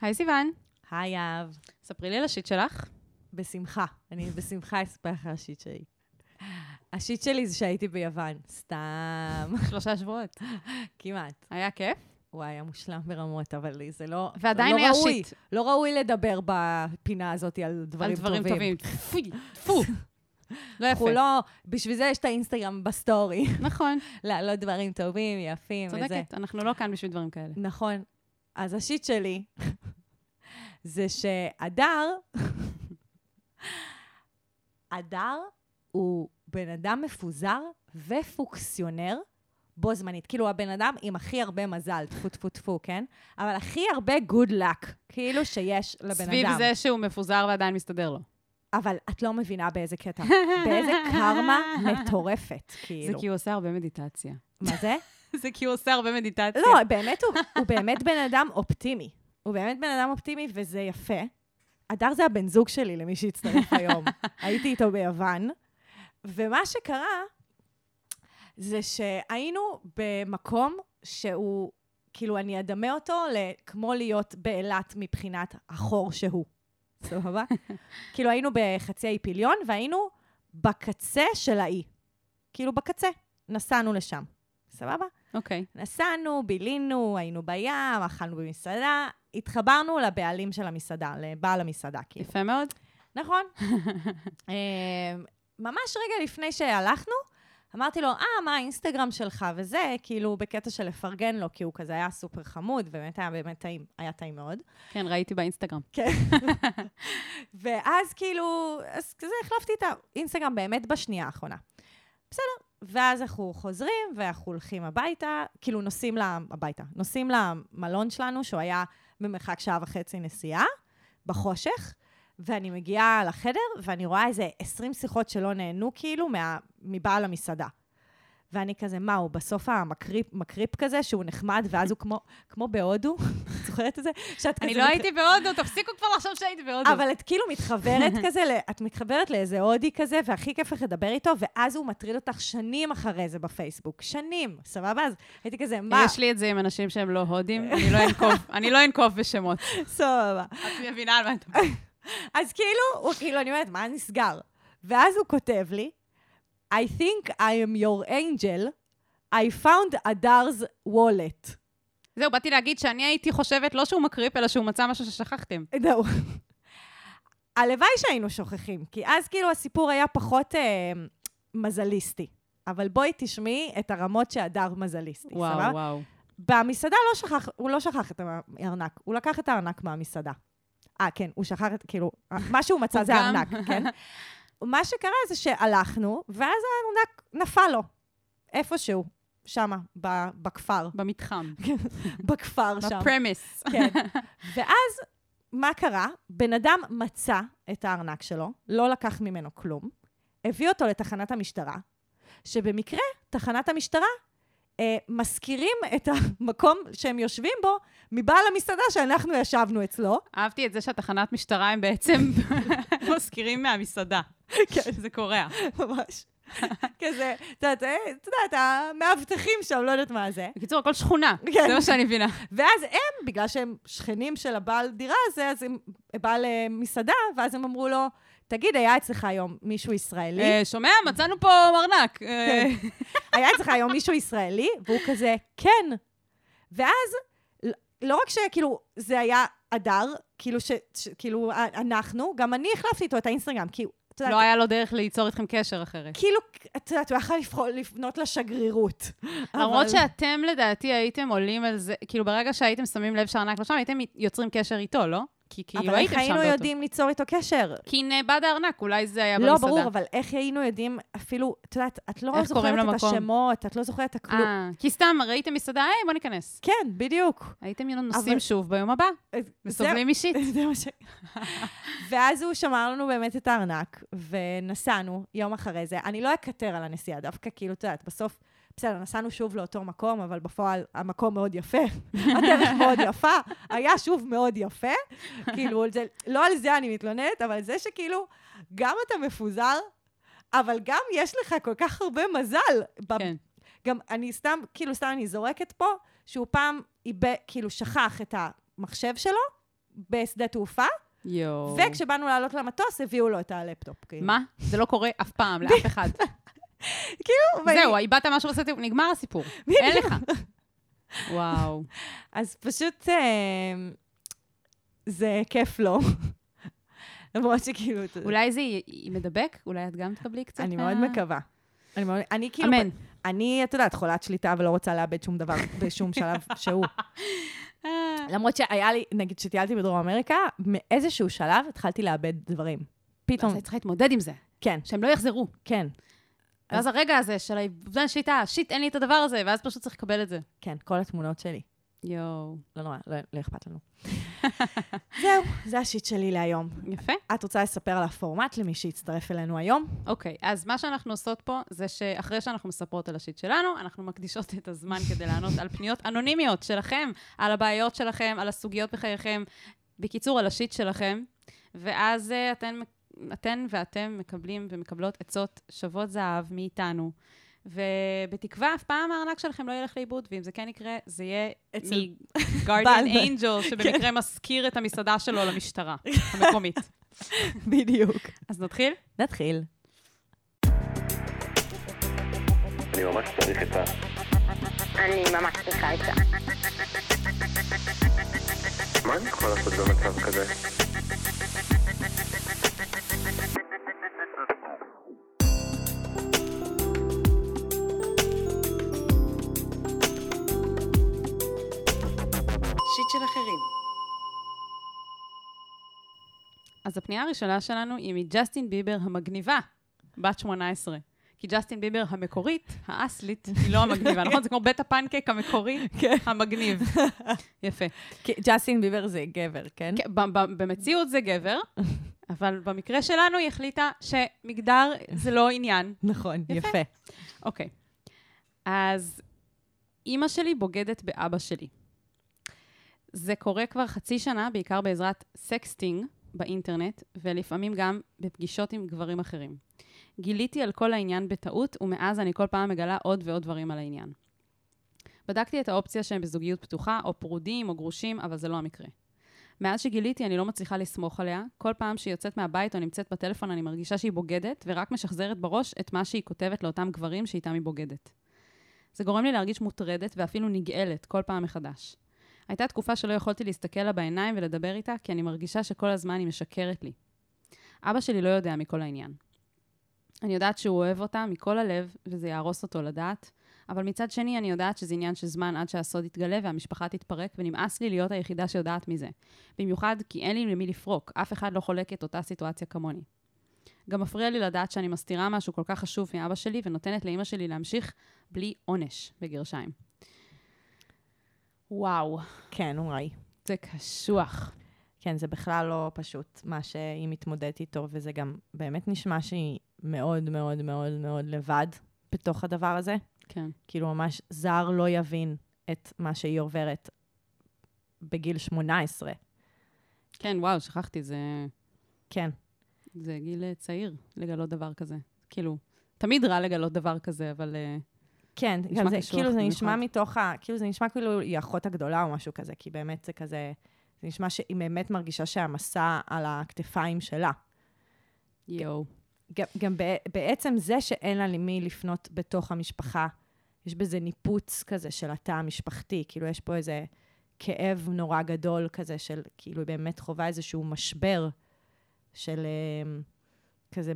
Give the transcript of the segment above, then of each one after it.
היי סיוון, היי אהב. ספרי לי על ה shit שלך. בשמחה. אני בשמחה אספר לך על ה shit שלי. ה shit שלי זה שהייתי ביוון. סתם. שלושה שבועות. כמעט. היה כיף? הוא היה מושלם ברמות, אבל זה לא... ועדיין לא היה ראוי, shit. לא ראוי לדבר בפינה הזאת על דברים על טובים. דברים טובים. פוי, טפו. לא יפה. לא... בשביל זה יש את האינסטגרם בסטורי. נכון, להעלות דברים טובים, יפים וזה. צודקת, אנחנו לא כאן בשביל דברים כאלה. נכון. אז השיט שלי זה שהדר, הדר הוא בן אדם מפוזר ופוקסיונר בו זמנית. כאילו, הבן אדם עם הכי הרבה מזל, טפו טפו טפו, כן? אבל הכי הרבה good luck, כאילו שיש לבן סביב אדם. זה שהוא מפוזר ועדיין מסתדר לו. אבל את לא מבינה באיזה קטע, באיזה קרמה מטורפת, זה כאילו. כי הוא עושה הרבה מדיטציה. מה זה? זה כי הוא עושה הרבה מדיטציה. לא, באמת הוא, הוא באמת בן אדם אופטימי. הוא באמת בן אדם אופטימי, וזה יפה. הדר זה הבן זוג שלי, למי שהצטרף היום. הייתי איתו ביוון, ומה שקרה זה שהיינו במקום שהוא, כאילו, אני אדמה אותו כמו להיות באילת מבחינת החור שהוא. סבבה? כאילו, היינו בחצי האי פיליון, והיינו בקצה של האי. כאילו, בקצה. נסענו לשם. סבבה? אוקיי. נסענו, בילינו, היינו בים, אכלנו במסעדה, התחברנו לבעלים של המסעדה, לבעל המסעדה, כאילו. יפה מאוד. נכון. אה, ממש רגע לפני שהלכנו, אמרתי לו, אה, מה האינסטגרם שלך וזה, כאילו, בקטע של לפרגן לו, כי הוא כזה היה סופר חמוד, ובאמת היה באמת טעים, היה טעים מאוד. כן, ראיתי באינסטגרם. כן. ואז כאילו, אז כזה החלפתי את האינסטגרם באמת בשנייה האחרונה. בסדר. ואז אנחנו חוזרים, ואנחנו הולכים הביתה, כאילו נוסעים לה, הביתה, נוסעים למלון שלנו, שהוא היה במרחק שעה וחצי נסיעה, בחושך, ואני מגיעה לחדר, ואני רואה איזה 20 שיחות שלא נהנו, כאילו, מה, מבעל המסעדה. ואני כזה, מה, הוא בסוף המקריפ מקריפ כזה, שהוא נחמד, ואז הוא כמו, כמו בהודו, את זוכרת את זה? שאת אני כזה לא מת- הייתי בהודו, תפסיקו כבר לחשוב שהייתי בהודו. אבל את כאילו מתחברת כזה, את מתחברת לאיזה הודי כזה, והכי כיף לך לדבר איתו, ואז הוא מטריד אותך שנים אחרי זה בפייסבוק. שנים, סבבה? אז הייתי כזה, מה? יש לי את זה עם אנשים שהם לא הודים, אני לא אנקוב- אני לא אנקוב בשמות. סבבה. את מבינה על מה אתה... אז כאילו, הוא כאילו, אני אומרת, מה נסגר? ואז הוא כותב לי, I think I am your angel, I found Adar's wallet. זהו, באתי להגיד שאני הייתי חושבת לא שהוא מקריפ, אלא שהוא מצא משהו ששכחתם. זהו. הלוואי שהיינו שוכחים, כי אז כאילו הסיפור היה פחות אה, מזליסטי. אבל בואי תשמעי את הרמות שהדר מזליסטי, סבבה? וואו, וואו. במסעדה לא שכח, הוא לא שכח את הארנק, הוא לקח את הארנק מהמסעדה. אה, כן, הוא שכח את, כאילו, מה שהוא מצא זה. ארנק, כן? מה שקרה זה שהלכנו, ואז הארנק נפל לו, איפשהו, שמה, בכפר, במתחם. בכפר שם. בפרמיס. כן. ואז, מה קרה? בן אדם מצא את הארנק שלו, לא לקח ממנו כלום, הביא אותו לתחנת המשטרה, שבמקרה, תחנת המשטרה, אה, מזכירים את המקום שהם יושבים בו מבעל המסעדה שאנחנו ישבנו אצלו. אהבתי את זה שהתחנת משטרה הם בעצם מזכירים מהמסעדה. כן. זה קורע. ממש. כזה, את יודעת, אה, את יודעת, המאבטחים שם, לא יודעת מה זה. בקיצור, הכל שכונה. כן. זה מה שאני מבינה. ואז הם, בגלל שהם שכנים של הבעל דירה הזה, אז הם, בעל אה, מסעדה, ואז הם אמרו לו, תגיד, היה אצלך היום מישהו ישראלי? אה, שומע? מצאנו פה ארנק. אה, כן. היה אצלך היום מישהו ישראלי? והוא כזה, כן. ואז, לא רק שכאילו, זה היה הדר, כאילו, ש, ש, כאילו, אנחנו, גם אני החלפתי איתו את האינסטגרם, כי, יודעת, לא היה לו דרך ליצור איתכם קשר אחרת. כאילו, את יודעת, הוא יכול לפנות לשגרירות. למרות אבל- שאתם לדעתי הייתם עולים על זה, כאילו ברגע שהייתם שמים לב שהארנק לא שם, הייתם יוצרים קשר איתו, לא? כי כאילו אבל הייתם איך שם היינו באותו. יודעים ליצור איתו קשר? כי נאבד הארנק, אולי זה היה לא, במסעדה. ברור, אבל איך היינו יודעים אפילו, את יודעת, את לא איך זוכרת את? השמות, את לא זוכרת את הכלום. אה, כי סתם, ראיתם מסעדה, היי, בוא ניכנס. כן, בדיוק. הייתם נוסעים אבל- שוב ביום הבא, וסובלים אישית. זה מה ש... ואז הוא שמר לנו באמת את הארנק, ונסענו יום אחרי זה. אני לא אקטר על הנסיעה, דווקא כאילו, את יודעת, בסוף, בסדר, נסענו שוב לאותו מקום, אבל בפועל המקום מאוד יפה, הדרך מאוד יפה, היה שוב מאוד יפה. כאילו, זה, לא על זה אני מתלוננת, אבל זה שכאילו, גם אתה מפוזר, אבל גם יש לך כל כך הרבה מזל. כן. גם אני סתם, כאילו, סתם אני זורקת פה, שהוא פעם איבד, כאילו, שכח את המחשב שלו בשדה תעופה, יואו. וכשבאנו לעלות למטוס, הביאו לו את הלפטופ. כאילו. מה? זה לא קורה אף פעם לאף אחד. כאילו, זהו, איבדת משהו בסרט, נגמר הסיפור. אין לך. וואו. אז פשוט אה, זה כיף לו. למרות שכאילו... אולי זה מדבק? אולי את גם תקבלי קצת אני מה- מאוד מקווה. אני מאוד, אני כאילו, אמן. אני, את יודעת, חולת שליטה ולא רוצה לאבד שום דבר בשום שלב שהוא. אה, למרות שהיה לי, נגיד, כשטיילתי בדרום אמריקה, מאיזשהו שלב התחלתי לאבד דברים. פתאום, אז היית צריכה להתמודד עם זה, כן, שהם לא יחזרו. כן, ואז הרגע הזה של האובדן שליטה, שיט, אין לי את הדבר הזה, ואז פשוט צריך לקבל את זה. כן, כל התמונות שלי. יואו. לא נורא, לא, לא אכפת לנו. זהו, זה השיט שלי להיום. יפה. את רוצה לספר על הפורמט למי שהצטרף אלינו היום? אוקיי, אז מה שאנחנו עושות פה, זה שאחרי שאנחנו מספרות על השיט שלנו, אנחנו מקדישות את הזמן כדי לענות על פניות אנונימיות שלכם, על הבעיות שלכם, על הסוגיות בחייכם, בקיצור, על השיט שלכם, ואז uh, אתן, אתן ואתם מקבלים ומקבלות עצות שוות זהב מאיתנו. ובתקווה, אף פעם הארנק שלכם לא ילך לאיבוד, ואם זה כן יקרה, זה יהיה אצל מגארדיאן בעל- אינג'ל, שבמקרה משכיר את המסעדה שלו למשטרה המקומית. בדיוק. אז נתחיל? נתחיל. אני ממש צריך את ה... אני ממש צריכה את זה. מה אני יכול לעשות במצב כזה? אז הפנייה הראשונה שלנו היא מג'סטין ביבר המגניבה, בת 18. כי ג'סטין ביבר המקורית, האסלית, היא לא המגניבה, נכון? זה כמו בית הפנקייק המקורי, המגניב. יפה. ג'סטין ביבר זה גבר, כן? כן, במציאות זה גבר, אבל במקרה שלנו היא החליטה שמגדר זה לא עניין. נכון. יפה. אוקיי. אז אימא שלי בוגדת באבא שלי. זה קורה כבר חצי שנה, בעיקר בעזרת סקסטינג באינטרנט, ולפעמים גם בפגישות עם גברים אחרים. גיליתי על כל העניין בטעות, ומאז אני כל פעם מגלה עוד ועוד דברים על העניין. בדקתי את האופציה שהם בזוגיות פתוחה, או פרודים, או גרושים, אבל זה לא המקרה. מאז שגיליתי, אני לא מצליחה לסמוך עליה. כל פעם שהיא יוצאת מהבית או נמצאת בטלפון, אני מרגישה שהיא בוגדת, ורק משחזרת בראש את מה שהיא כותבת לאותם גברים שאיתם היא בוגדת. זה גורם לי להרגיש מוטרדת ואפילו נגאלת כל פעם מחדש. הייתה תקופה שלא יכולתי להסתכל לה בעיניים ולדבר איתה, כי אני מרגישה שכל הזמן היא משקרת לי. אבא שלי לא יודע מכל העניין. אני יודעת שהוא אוהב אותה מכל הלב, וזה יהרוס אותו לדעת, אבל מצד שני, אני יודעת שזה עניין של זמן עד שהסוד יתגלה והמשפחה תתפרק, ונמאס לי להיות היחידה שיודעת מזה. במיוחד כי אין לי למי לפרוק, אף אחד לא חולק את אותה סיטואציה כמוני. גם מפריע לי לדעת שאני מסתירה משהו כל כך חשוב מאבא שלי, ונותנת לאימא שלי להמשיך בלי עונש, בגרשיים. וואו, כן, נוראי. זה קשוח. כן, זה בכלל לא פשוט מה שהיא מתמודדת איתו, וזה גם באמת נשמע שהיא מאוד מאוד מאוד מאוד לבד בתוך הדבר הזה. כן. כאילו, ממש זר לא יבין את מה שהיא עוברת בגיל 18. כן, וואו, שכחתי, זה, כן, זה גיל אה, צעיר לגלות דבר כזה. כאילו, תמיד רע לגלות דבר כזה, אבל... אה, כן, גם זה, כאילו זה נשמע במיוחד. מתוך ה... כאילו זה נשמע כאילו היא האחות הגדולה או משהו כזה, כי באמת זה כזה... זה נשמע שהיא באמת מרגישה שהמסע על הכתפיים שלה. יואו. גם, גם ב- בעצם זה שאין לה למי לפנות בתוך המשפחה, יש בזה ניפוץ כזה של התא המשפחתי, כאילו יש פה איזה כאב נורא גדול כזה של, כאילו היא באמת חווה איזשהו משבר של אה, כזה,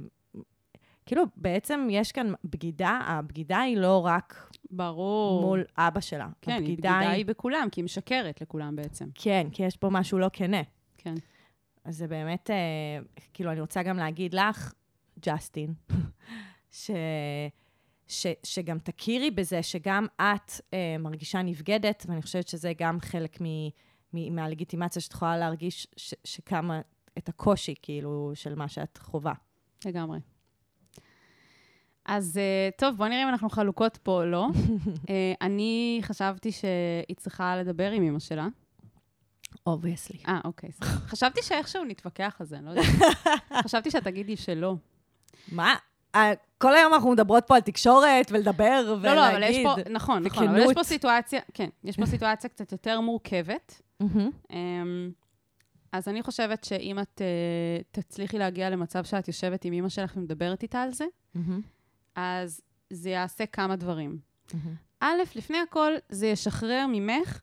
כאילו בעצם יש כאן בגידה, הבגידה היא לא רק ברור. מול אבא שלה. כן, היא הבגידה בגידה היא בכולם, כי היא משקרת לכולם בעצם. כן, כי יש פה משהו לא כנה. כן. אז זה באמת, אה, כאילו, אני רוצה גם להגיד לך, ג'סטין, ש, ש, שגם תכירי בזה שגם את אה, מרגישה נבגדת, ואני חושבת שזה גם חלק מ, מ, מהלגיטימציה שאת יכולה להרגיש ש, שכמה, את הקושי, כאילו, של מה שאת חווה. לגמרי. אז אה, טוב, בוא נראה אם אנחנו חלוקות פה או לא. אה, אני חשבתי שהיא צריכה לדבר עם אמא שלה. Obviously. אה, אוקיי. חשבתי שאיכשהו נתווכח על זה, אני לא יודעת. חשבתי שאת תגידי שלא. מה? אה, כל היום אנחנו מדברות פה על תקשורת ולדבר ולהגיד. לא, לא, אבל יש פה, נכון, נכון, אבל יש. פה סיטואציה, כן, יש פה סיטואציה קצת יותר מורכבת. אמ, אז אני חושבת שאם את תצליחי להגיע למצב שאת יושבת עם אימא שלך ומדברת איתה על זה, אז זה יעשה כמה דברים. א', לפני הכל, זה ישחרר ממך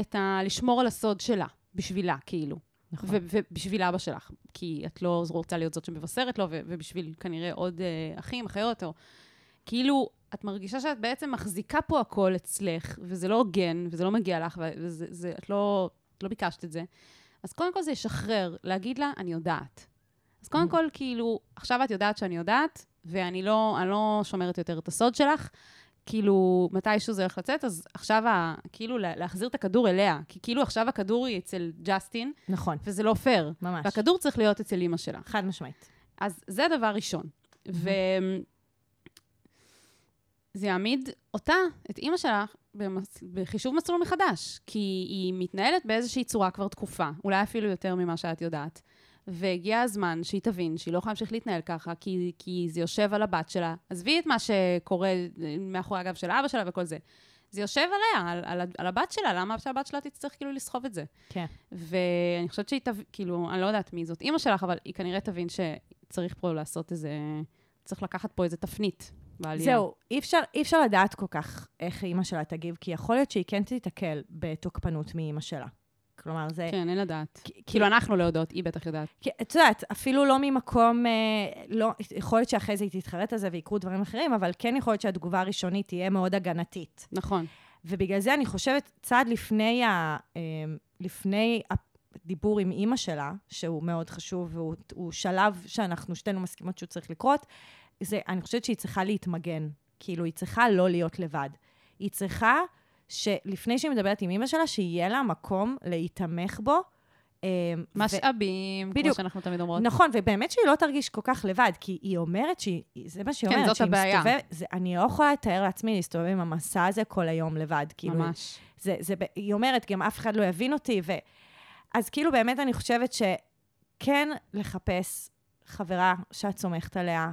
את ה... לשמור על הסוד שלה, בשבילה, כאילו. נכון. ובשביל אבא שלך, כי את לא רוצה להיות זאת שמבשרת לו, ובשביל כנראה עוד uh, אחים, אחיות, או... כאילו, את מרגישה שאת בעצם מחזיקה פה הכל אצלך, וזה לא הוגן, וזה לא מגיע לך, וזה, זה, את, לא, את לא ביקשת את זה. אז קודם כל זה ישחרר, להגיד לה, אני יודעת. אז קודם כל, כאילו, עכשיו את יודעת שאני יודעת, ואני לא, לא שומרת יותר את הסוד שלך, כאילו, מתישהו זה הולך לצאת, אז עכשיו, ה, כאילו, לה- להחזיר את הכדור אליה. כי כאילו עכשיו הכדור היא אצל ג'סטין, נכון, וזה לא פייר. ממש. והכדור צריך להיות אצל אימא שלה. חד משמעית. אז זה דבר ראשון. ו... זה יעמיד אותה, את אימא שלך, במס... בחישוב מסלול מחדש. כי היא מתנהלת באיזושהי צורה כבר תקופה, אולי אפילו יותר ממה שאת יודעת. והגיע הזמן שהיא תבין שהיא לא יכולה להמשיך להתנהל ככה, כי, כי זה יושב על הבת שלה. עזבי את מה שקורה מאחורי הגב של אבא שלה וכל זה. זה יושב עליה, על, על, על הבת שלה, למה שהבת שלה תצטרך כאילו לסחוב את זה? כן. ואני חושבת שהיא תבין, כאילו, אני לא יודעת מי זאת אימא שלך, אבל היא כנראה תבין שצריך פה לעשות איזה, צריך לקחת פה איזה תפנית בעלייה. זהו, אי אפשר, אי אפשר לדעת כל כך איך אימא שלה תגיב, כי יכול להיות שהיא כן תיתקל בתוקפנות מאימא שלה. כלומר, זה... כן, אין לדעת. כאילו, אנחנו לא יודעות, היא בטח יודעת. את יודעת, אפילו לא ממקום, אה, לא, יכול להיות שאחרי זה היא תתחרט על זה ויקרו דברים אחרים, אבל כן יכול להיות שהתגובה הראשונית תהיה מאוד הגנתית. נכון. ובגלל זה אני חושבת, צעד לפני, ה, אה, לפני הדיבור עם אימא שלה, שהוא מאוד חשוב, והוא הוא שלב שאנחנו שתינו מסכימות שהוא צריך לקרות, זה, אני חושבת שהיא צריכה להתמגן. כאילו, היא צריכה לא להיות לבד. היא צריכה שלפני שהיא מדברת עם אימא שלה, שיהיה לה מקום להיתמך בו. ו- משאבים, כמו בדיוק. שאנחנו תמיד אומרות. נכון, ובאמת שהיא לא תרגיש כל כך לבד, כי היא אומרת שהיא, זה מה שהיא כן, אומרת, זאת שהיא הבעיה. מסתובבת, זה, אני לא יכולה לתאר לעצמי להסתובב עם המסע הזה כל היום לבד, כאילו, ממש. זה, זה, היא אומרת, גם אף אחד לא יבין אותי, ו... אז כאילו, באמת אני חושבת שכן לחפש חברה שאת סומכת עליה,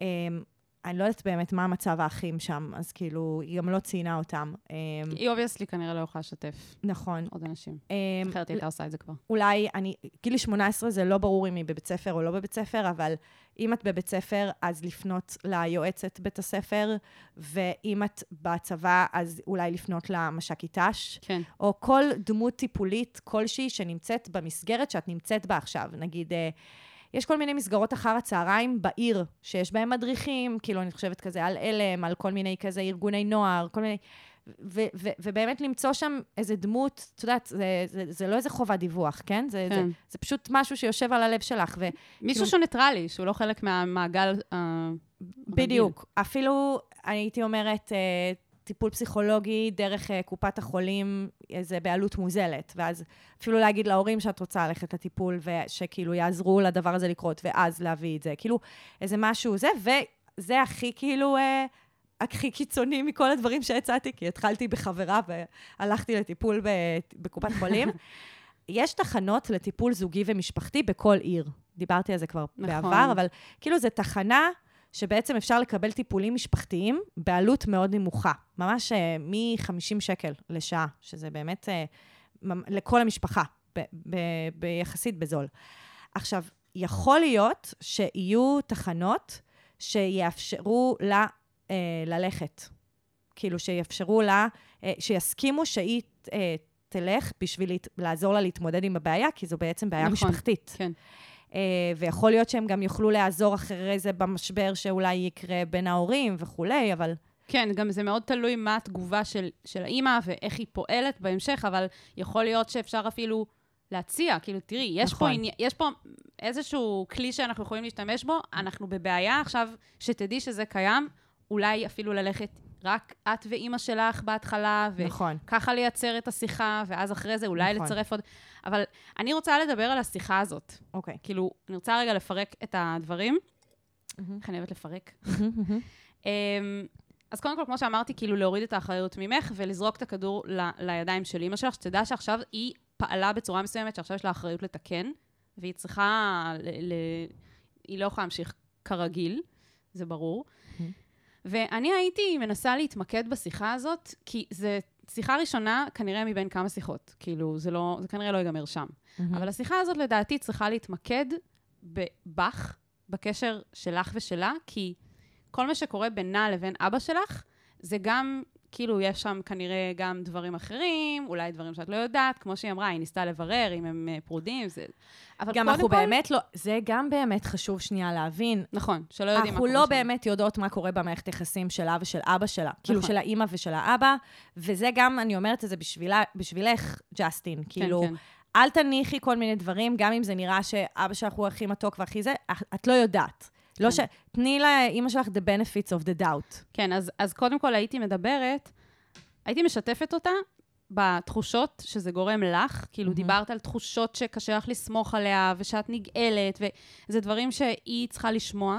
אמ, אני לא יודעת באמת מה מצב האחים שם, אז כאילו, היא גם לא ציינה אותם. אמ, היא obviously כנראה לא יכולה לשתף נכון. עוד אנשים. אמ, אחרת היא הייתה עושה את זה כבר. אולי, אני, גילי 18 זה לא ברור אם היא בבית ספר או לא בבית ספר, אבל אם את בבית ספר, אז לפנות ליועצת בית הספר, ואם את בצבא, אז אולי לפנות למש"קית ת"ש, כן. או כל דמות טיפולית כלשהי שנמצאת במסגרת שאת נמצאת בה עכשיו. נגיד, אה, יש כל מיני מסגרות אחר הצהריים בעיר, שיש בהן מדריכים, כאילו, אני חושבת כזה על עלם, על כל מיני כזה ארגוני נוער, כל מיני... ו- ו- ובאמת למצוא שם איזה דמות, את יודעת, זה, זה, זה לא איזה חובת דיווח, כן? זה, כן. זה, זה פשוט משהו שיושב על הלב שלך. ו- מישהו כאילו- שהוא ניטרלי, שהוא לא חלק מהמעגל ה... בדיוק. אפילו, הייתי אומרת, אה, טיפול פסיכולוגי דרך אה, קופת החולים, אה, זה בעלות מוזלת. ואז אפילו להגיד להורים שאת רוצה ללכת לטיפול, ושכאילו יעזרו לדבר הזה לקרות, ואז להביא את זה. כאילו, איזה משהו זה, וזה הכי כאילו... אה, הכי קיצוני מכל הדברים שהצעתי, כי התחלתי בחברה והלכתי לטיפול בקופת חולים. יש תחנות לטיפול זוגי ומשפחתי בכל עיר. דיברתי על זה כבר נכון. בעבר, אבל כאילו זו תחנה שבעצם אפשר לקבל טיפולים משפחתיים בעלות מאוד נמוכה. ממש אה, מ-50 שקל לשעה, שזה באמת אה, לכל המשפחה, ב- ב- ביחסית בזול. עכשיו, יכול להיות שיהיו תחנות שיאפשרו לה אה, ללכת. כאילו, שיאפשרו לה, אה, שיסכימו שהיא אה, תלך בשביל לעזור לה להתמודד עם הבעיה, כי זו בעצם בעיה נכון, משפחתית. כן. אה, ויכול להיות שהם גם יוכלו לעזור אחרי זה במשבר שאולי יקרה בין ההורים וכולי, אבל... כן, גם זה מאוד תלוי מה התגובה של, של האימא ואיך היא פועלת בהמשך, אבל יכול להיות שאפשר אפילו להציע, כאילו, תראי, יש, נכון. פה, עני, יש פה איזשהו כלי שאנחנו יכולים להשתמש בו, אנחנו בבעיה עכשיו, שתדעי שזה קיים, אולי אפילו ללכת רק את ואימא שלך בהתחלה, נכון. וככה לייצר את השיחה, ואז אחרי זה אולי נכון. לצרף עוד... אבל אני רוצה לדבר על השיחה הזאת. אוקיי. כאילו, אני רוצה רגע לפרק את הדברים. איך אני אוהבת לפרק. אמ, אז קודם כל, כמו שאמרתי, כאילו להוריד את האחריות ממך ולזרוק את הכדור ל- לידיים של אימא שלך, שתדע שעכשיו היא פעלה בצורה מסוימת, שעכשיו יש לה אחריות לתקן, והיא צריכה, ל- ל- היא לא יכולה להמשיך כרגיל, זה ברור. ואני הייתי מנסה להתמקד בשיחה הזאת, כי זה שיחה ראשונה, כנראה מבין כמה שיחות. כאילו, זה, לא, זה כנראה לא ייגמר שם. אבל השיחה הזאת, לדעתי, צריכה להתמקד בך, בקשר שלך ושלה, כי כל מה שקורה בינה לבין אבא שלך, זה גם, כאילו, יש שם כנראה גם דברים אחרים, אולי דברים שאת לא יודעת, כמו שהיא אמרה, היא ניסתה לברר אם הם אה, פרודים, זה... אבל גם אנחנו כל- באמת לא, זה גם באמת חשוב שנייה להבין. נכון, שלא יודעים מה אנחנו קורה לא שם. באמת יודעות מה קורה במערכת יחסים שלה ושל אבא שלה. כאילו, נכון. של האימא ושל האבא, וזה גם, אני אומרת את זה בשבילה, בשבילך, ג'סטין. כאילו, כן. אל תניחי כל מיני דברים, גם אם זה נראה שאבא שלך הוא הכי מתוק והכי זה, את לא יודעת. לא ש... תני לאימא שלך the benefits of the doubt. כן, אז, אז קודם כל הייתי מדברת, הייתי משתפת אותה בתחושות שזה גורם לך. כאילו, מהמם. דיברת על תחושות שקשה לך לסמוך עליה, ושאת נגאלת, וזה דברים שהיא צריכה לשמוע,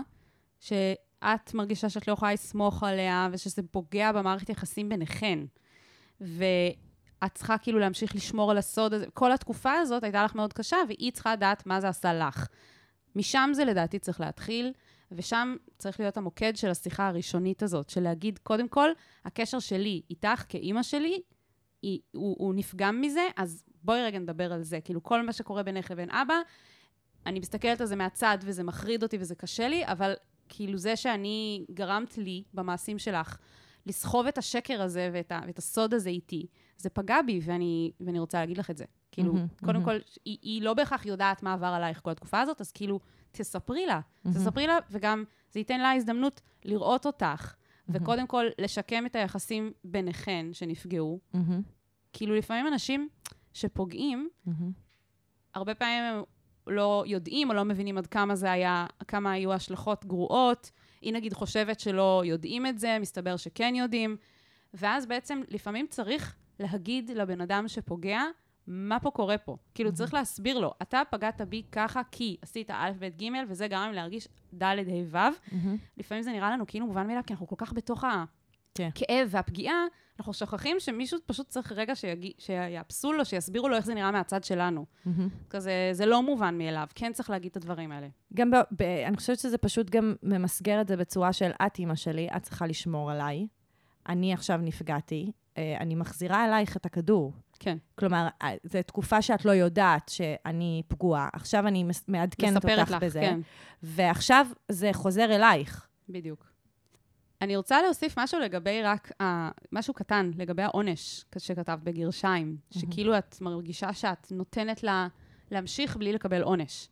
שאת מרגישה שאת לא יכולה לסמוך עליה, ושזה פוגע במערכת יחסים ביניכן. ואת צריכה כאילו להמשיך לשמור על הסוד הזה. כל התקופה הזאת הייתה לך מאוד קשה, והיא צריכה לדעת מה זה עשה לך. משם זה לדעתי צריך להתחיל. ושם צריך להיות המוקד של השיחה הראשונית הזאת, של להגיד, קודם כל, הקשר שלי איתך כאימא שלי, היא, הוא, הוא נפגם מזה, אז בואי רגע נדבר על זה. כאילו, כל מה שקורה בינך לבין אבא, אני מסתכלת על זה מהצד, וזה מחריד אותי וזה קשה לי, אבל כאילו זה שאני גרמת לי, במעשים שלך, לסחוב את השקר הזה ואת, ה, ואת הסוד הזה איתי, זה פגע בי, ואני, ואני רוצה להגיד לך את זה. כאילו, מהמם, קודם מהמם. כל, היא, היא לא בהכרח יודעת מה עבר עלייך כל התקופה הזאת, אז כאילו, תספרי לה. תספרי לה, וגם זה ייתן לה הזדמנות לראות אותך, וקודם כל לשקם את היחסים ביניכן שנפגעו. מהמם, כאילו, לפעמים אנשים שפוגעים, מהמם. הרבה פעמים הם לא יודעים או לא מבינים עד כמה זה היה, כמה היו השלכות גרועות. היא נגיד חושבת שלא יודעים את זה, מסתבר שכן יודעים. ואז בעצם לפעמים צריך להגיד לבן אדם שפוגע, מה פה קורה פה. כאילו, צריך להסביר לו, אתה פגעת בי ככה כי עשית א', ב', ג', וזה גרם לי להרגיש ד', ה', ו'. מהמם. לפעמים זה נראה לנו כאילו מובן מאליו, כי אנחנו כל כך בתוך כן. הכאב והפגיעה, אנחנו שוכחים שמישהו פשוט צריך רגע שיגיד, שיאפסו לו, שיסבירו לו איך זה נראה מהצד שלנו. מהמם. כזה, זה לא מובן מאליו, כן צריך להגיד את הדברים האלה. גם, ב, ב, אני חושבת שזה פשוט גם ממסגר את זה בצורה של, את אימא שלי, את צריכה לשמור עליי. אני עכשיו נפגעתי, אה, אני מחזירה אלייך את הכדור. כן. כלומר, אה, זו תקופה שאת לא יודעת שאני פגועה. עכשיו אני מעדכנת אותך לך, בזה. כן, ועכשיו זה חוזר אלייך. בדיוק. אני רוצה להוסיף משהו לגבי רק, uh, משהו קטן, לגבי העונש שכתבת בגרשיים, שכאילו את מרגישה שאת נותנת לה להמשיך בלי לקבל עונש.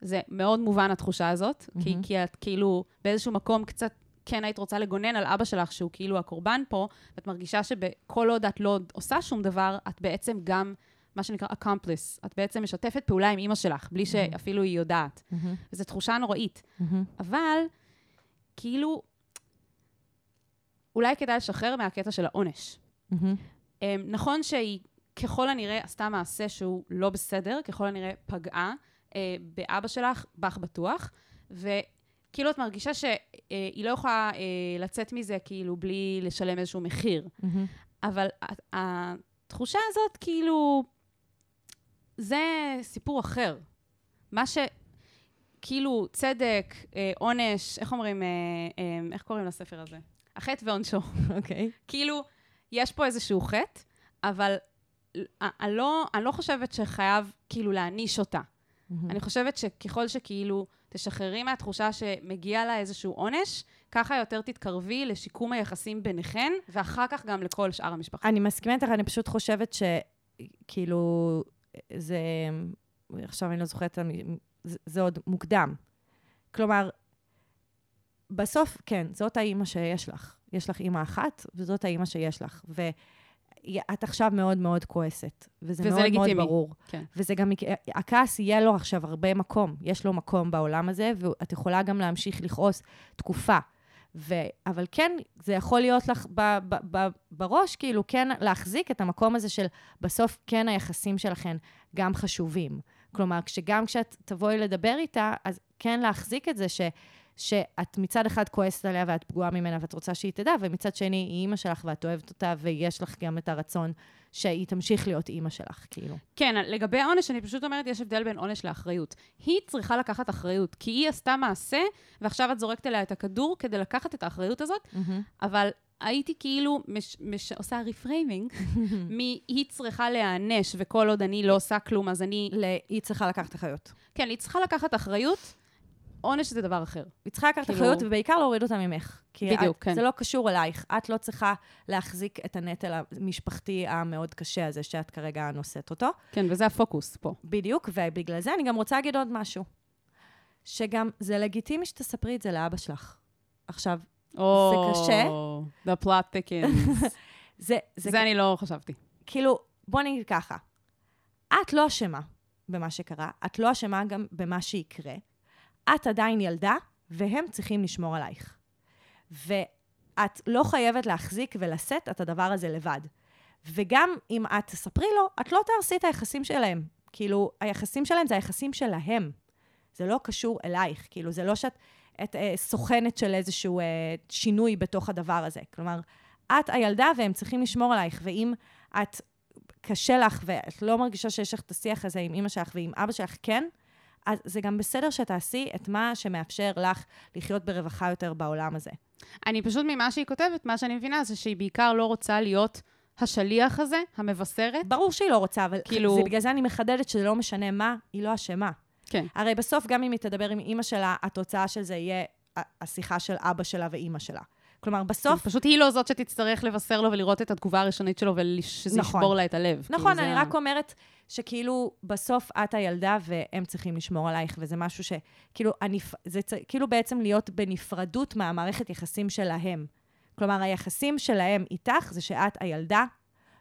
זה מאוד מובן התחושה הזאת, כי, מהמם. כי את כאילו באיזשהו מקום קצת כן היית רוצה לגונן על אבא שלך, שהוא כאילו הקורבן פה, ואת מרגישה שכל עוד את לא עושה שום דבר, את בעצם גם, מה שנקרא accomplice, את בעצם משתפת פעולה עם אימא שלך, בלי שאפילו היא יודעת. וזו תחושה נוראית. אבל, כאילו, אולי כדאי לשחרר מהקטע של העונש. אמ, נכון שהיא ככל הנראה עשתה מעשה שהוא לא בסדר, ככל הנראה פגעה אה, באבא שלך, בך בטוח, וכאילו את מרגישה שהיא לא יכולה אה, לצאת מזה כאילו בלי לשלם איזשהו מחיר. אבל ה- התחושה הזאת, כאילו, זה סיפור אחר. מה ש... כאילו, צדק, אה, עונש, איך אומרים, אה, אה, איך קוראים לספר הזה? החטא ועונשו. אוקיי. כאילו, יש פה איזשהו חטא, אבל אני לא, אני לא חושבת שחייב כאילו להעניש אותה. אני חושבת שככל שכאילו תשחררי מהתחושה שמגיע לה איזשהו עונש, ככה יותר תתקרבי לשיקום היחסים ביניכן, ואחר כך גם לכל שאר המשפחה. אני מסכימה איתך, אני פשוט חושבת שכאילו, זה... עכשיו אני לא זוכרת, המ- זה, זה עוד מוקדם. כלומר, בסוף, כן, זאת האימא שיש לך. יש לך אימא אחת, וזאת האימא שיש לך. ואת עכשיו מאוד מאוד כועסת, וזה, וזה מאוד לגיטימי. מאוד ברור. כן. וזה גם, הכעס יהיה לו עכשיו הרבה מקום. יש לו מקום בעולם הזה, ואת יכולה גם להמשיך לכעוס תקופה. ו... אבל כן, זה יכול להיות לך ב- ב- ב- בראש, כאילו, כן להחזיק את המקום הזה של בסוף כן היחסים שלכם גם חשובים. כלומר, שגם כשאת תבואי לדבר איתה, אז כן להחזיק את זה ש... שאת מצד אחד כועסת עליה ואת פגועה ממנה ואת רוצה שהיא תדע, ומצד שני היא אימא שלך ואת אוהבת אותה ויש לך גם את הרצון שהיא תמשיך להיות אימא שלך, כאילו. כן, לגבי העונש, אני פשוט אומרת, יש הבדל בין עונש לאחריות. היא צריכה לקחת אחריות, כי היא עשתה מעשה, ועכשיו את זורקת אליה את הכדור כדי לקחת את האחריות הזאת, אבל הייתי כאילו מש, מש, עושה reframing, מ"היא צריכה להיענש, וכל עוד אני לא עושה כלום, אז אני... ל- היא צריכה לקחת אחריות. כן, היא צריכה לקחת אחריות, עונש זה דבר אחר. היא צריכה לקחת כאילו- אחריות, ובעיקר להוריד אותה ממך. כי בדיוק, את, כן. זה לא קשור אלייך. את לא צריכה להחזיק את הנטל המשפחתי המאוד קשה הזה שאת כרגע נושאת אותו. כן, וזה הפוקוס פה. בדיוק, ובגלל זה אני גם רוצה להגיד עוד משהו. שגם זה לגיטימי שתספרי את זה לאבא שלך. עכשיו, או, קשה. The plot thickens. זה, זה, זה, זה אני לא חשבתי. כאילו, בוא נגיד ככה, את לא אשמה במה שקרה, את לא אשמה גם במה שיקרה. את עדיין ילדה, והם צריכים לשמור עלייך. ואת לא חייבת להחזיק ולשאת את הדבר הזה לבד. וגם אם את תספרי לו, את לא תהרסי את היחסים שלהם. כאילו, היחסים שלהם זה היחסים שלהם. זה לא קשור אלייך. כאילו, זה לא שאת את, אה, סוכנת של איזשהו אה, שינוי בתוך הדבר הזה. כלומר, את הילדה והם צריכים לשמור עלייך, ואם את, קשה לך ואת לא מרגישה שיש לך את השיח הזה עם אימא שלך ועם אבא שלך, כן, אז זה גם בסדר שתעשי את מה שמאפשר לך לחיות ברווחה יותר בעולם הזה. אני פשוט, ממה שהיא כותבת, מה שאני מבינה זה שהיא בעיקר לא רוצה להיות השליח הזה, המבשרת. ברור שהיא לא רוצה, אבל כאילו-. זה בגלל זה אני מחדדת שזה לא משנה מה, היא לא אשמה. כן. הרי בסוף, גם אם היא תדבר עם אימא שלה, התוצאה של זה יהיה השיחה של אבא שלה ואימא שלה. כלומר, בסוף... פשוט היא לא זאת שתצטרך לבשר לו ולראות את התגובה הראשונית שלו ושזה נכון. ישבור לה את הלב. נכון, כאילו, אני זה רק אומרת שכאילו, בסוף את הילדה והם צריכים לשמור עלייך, וזה משהו שכאילו, הנפ... זה צ... כאילו בעצם להיות בנפרדות מהמערכת יחסים שלהם. כלומר, היחסים שלהם איתך זה שאת הילדה,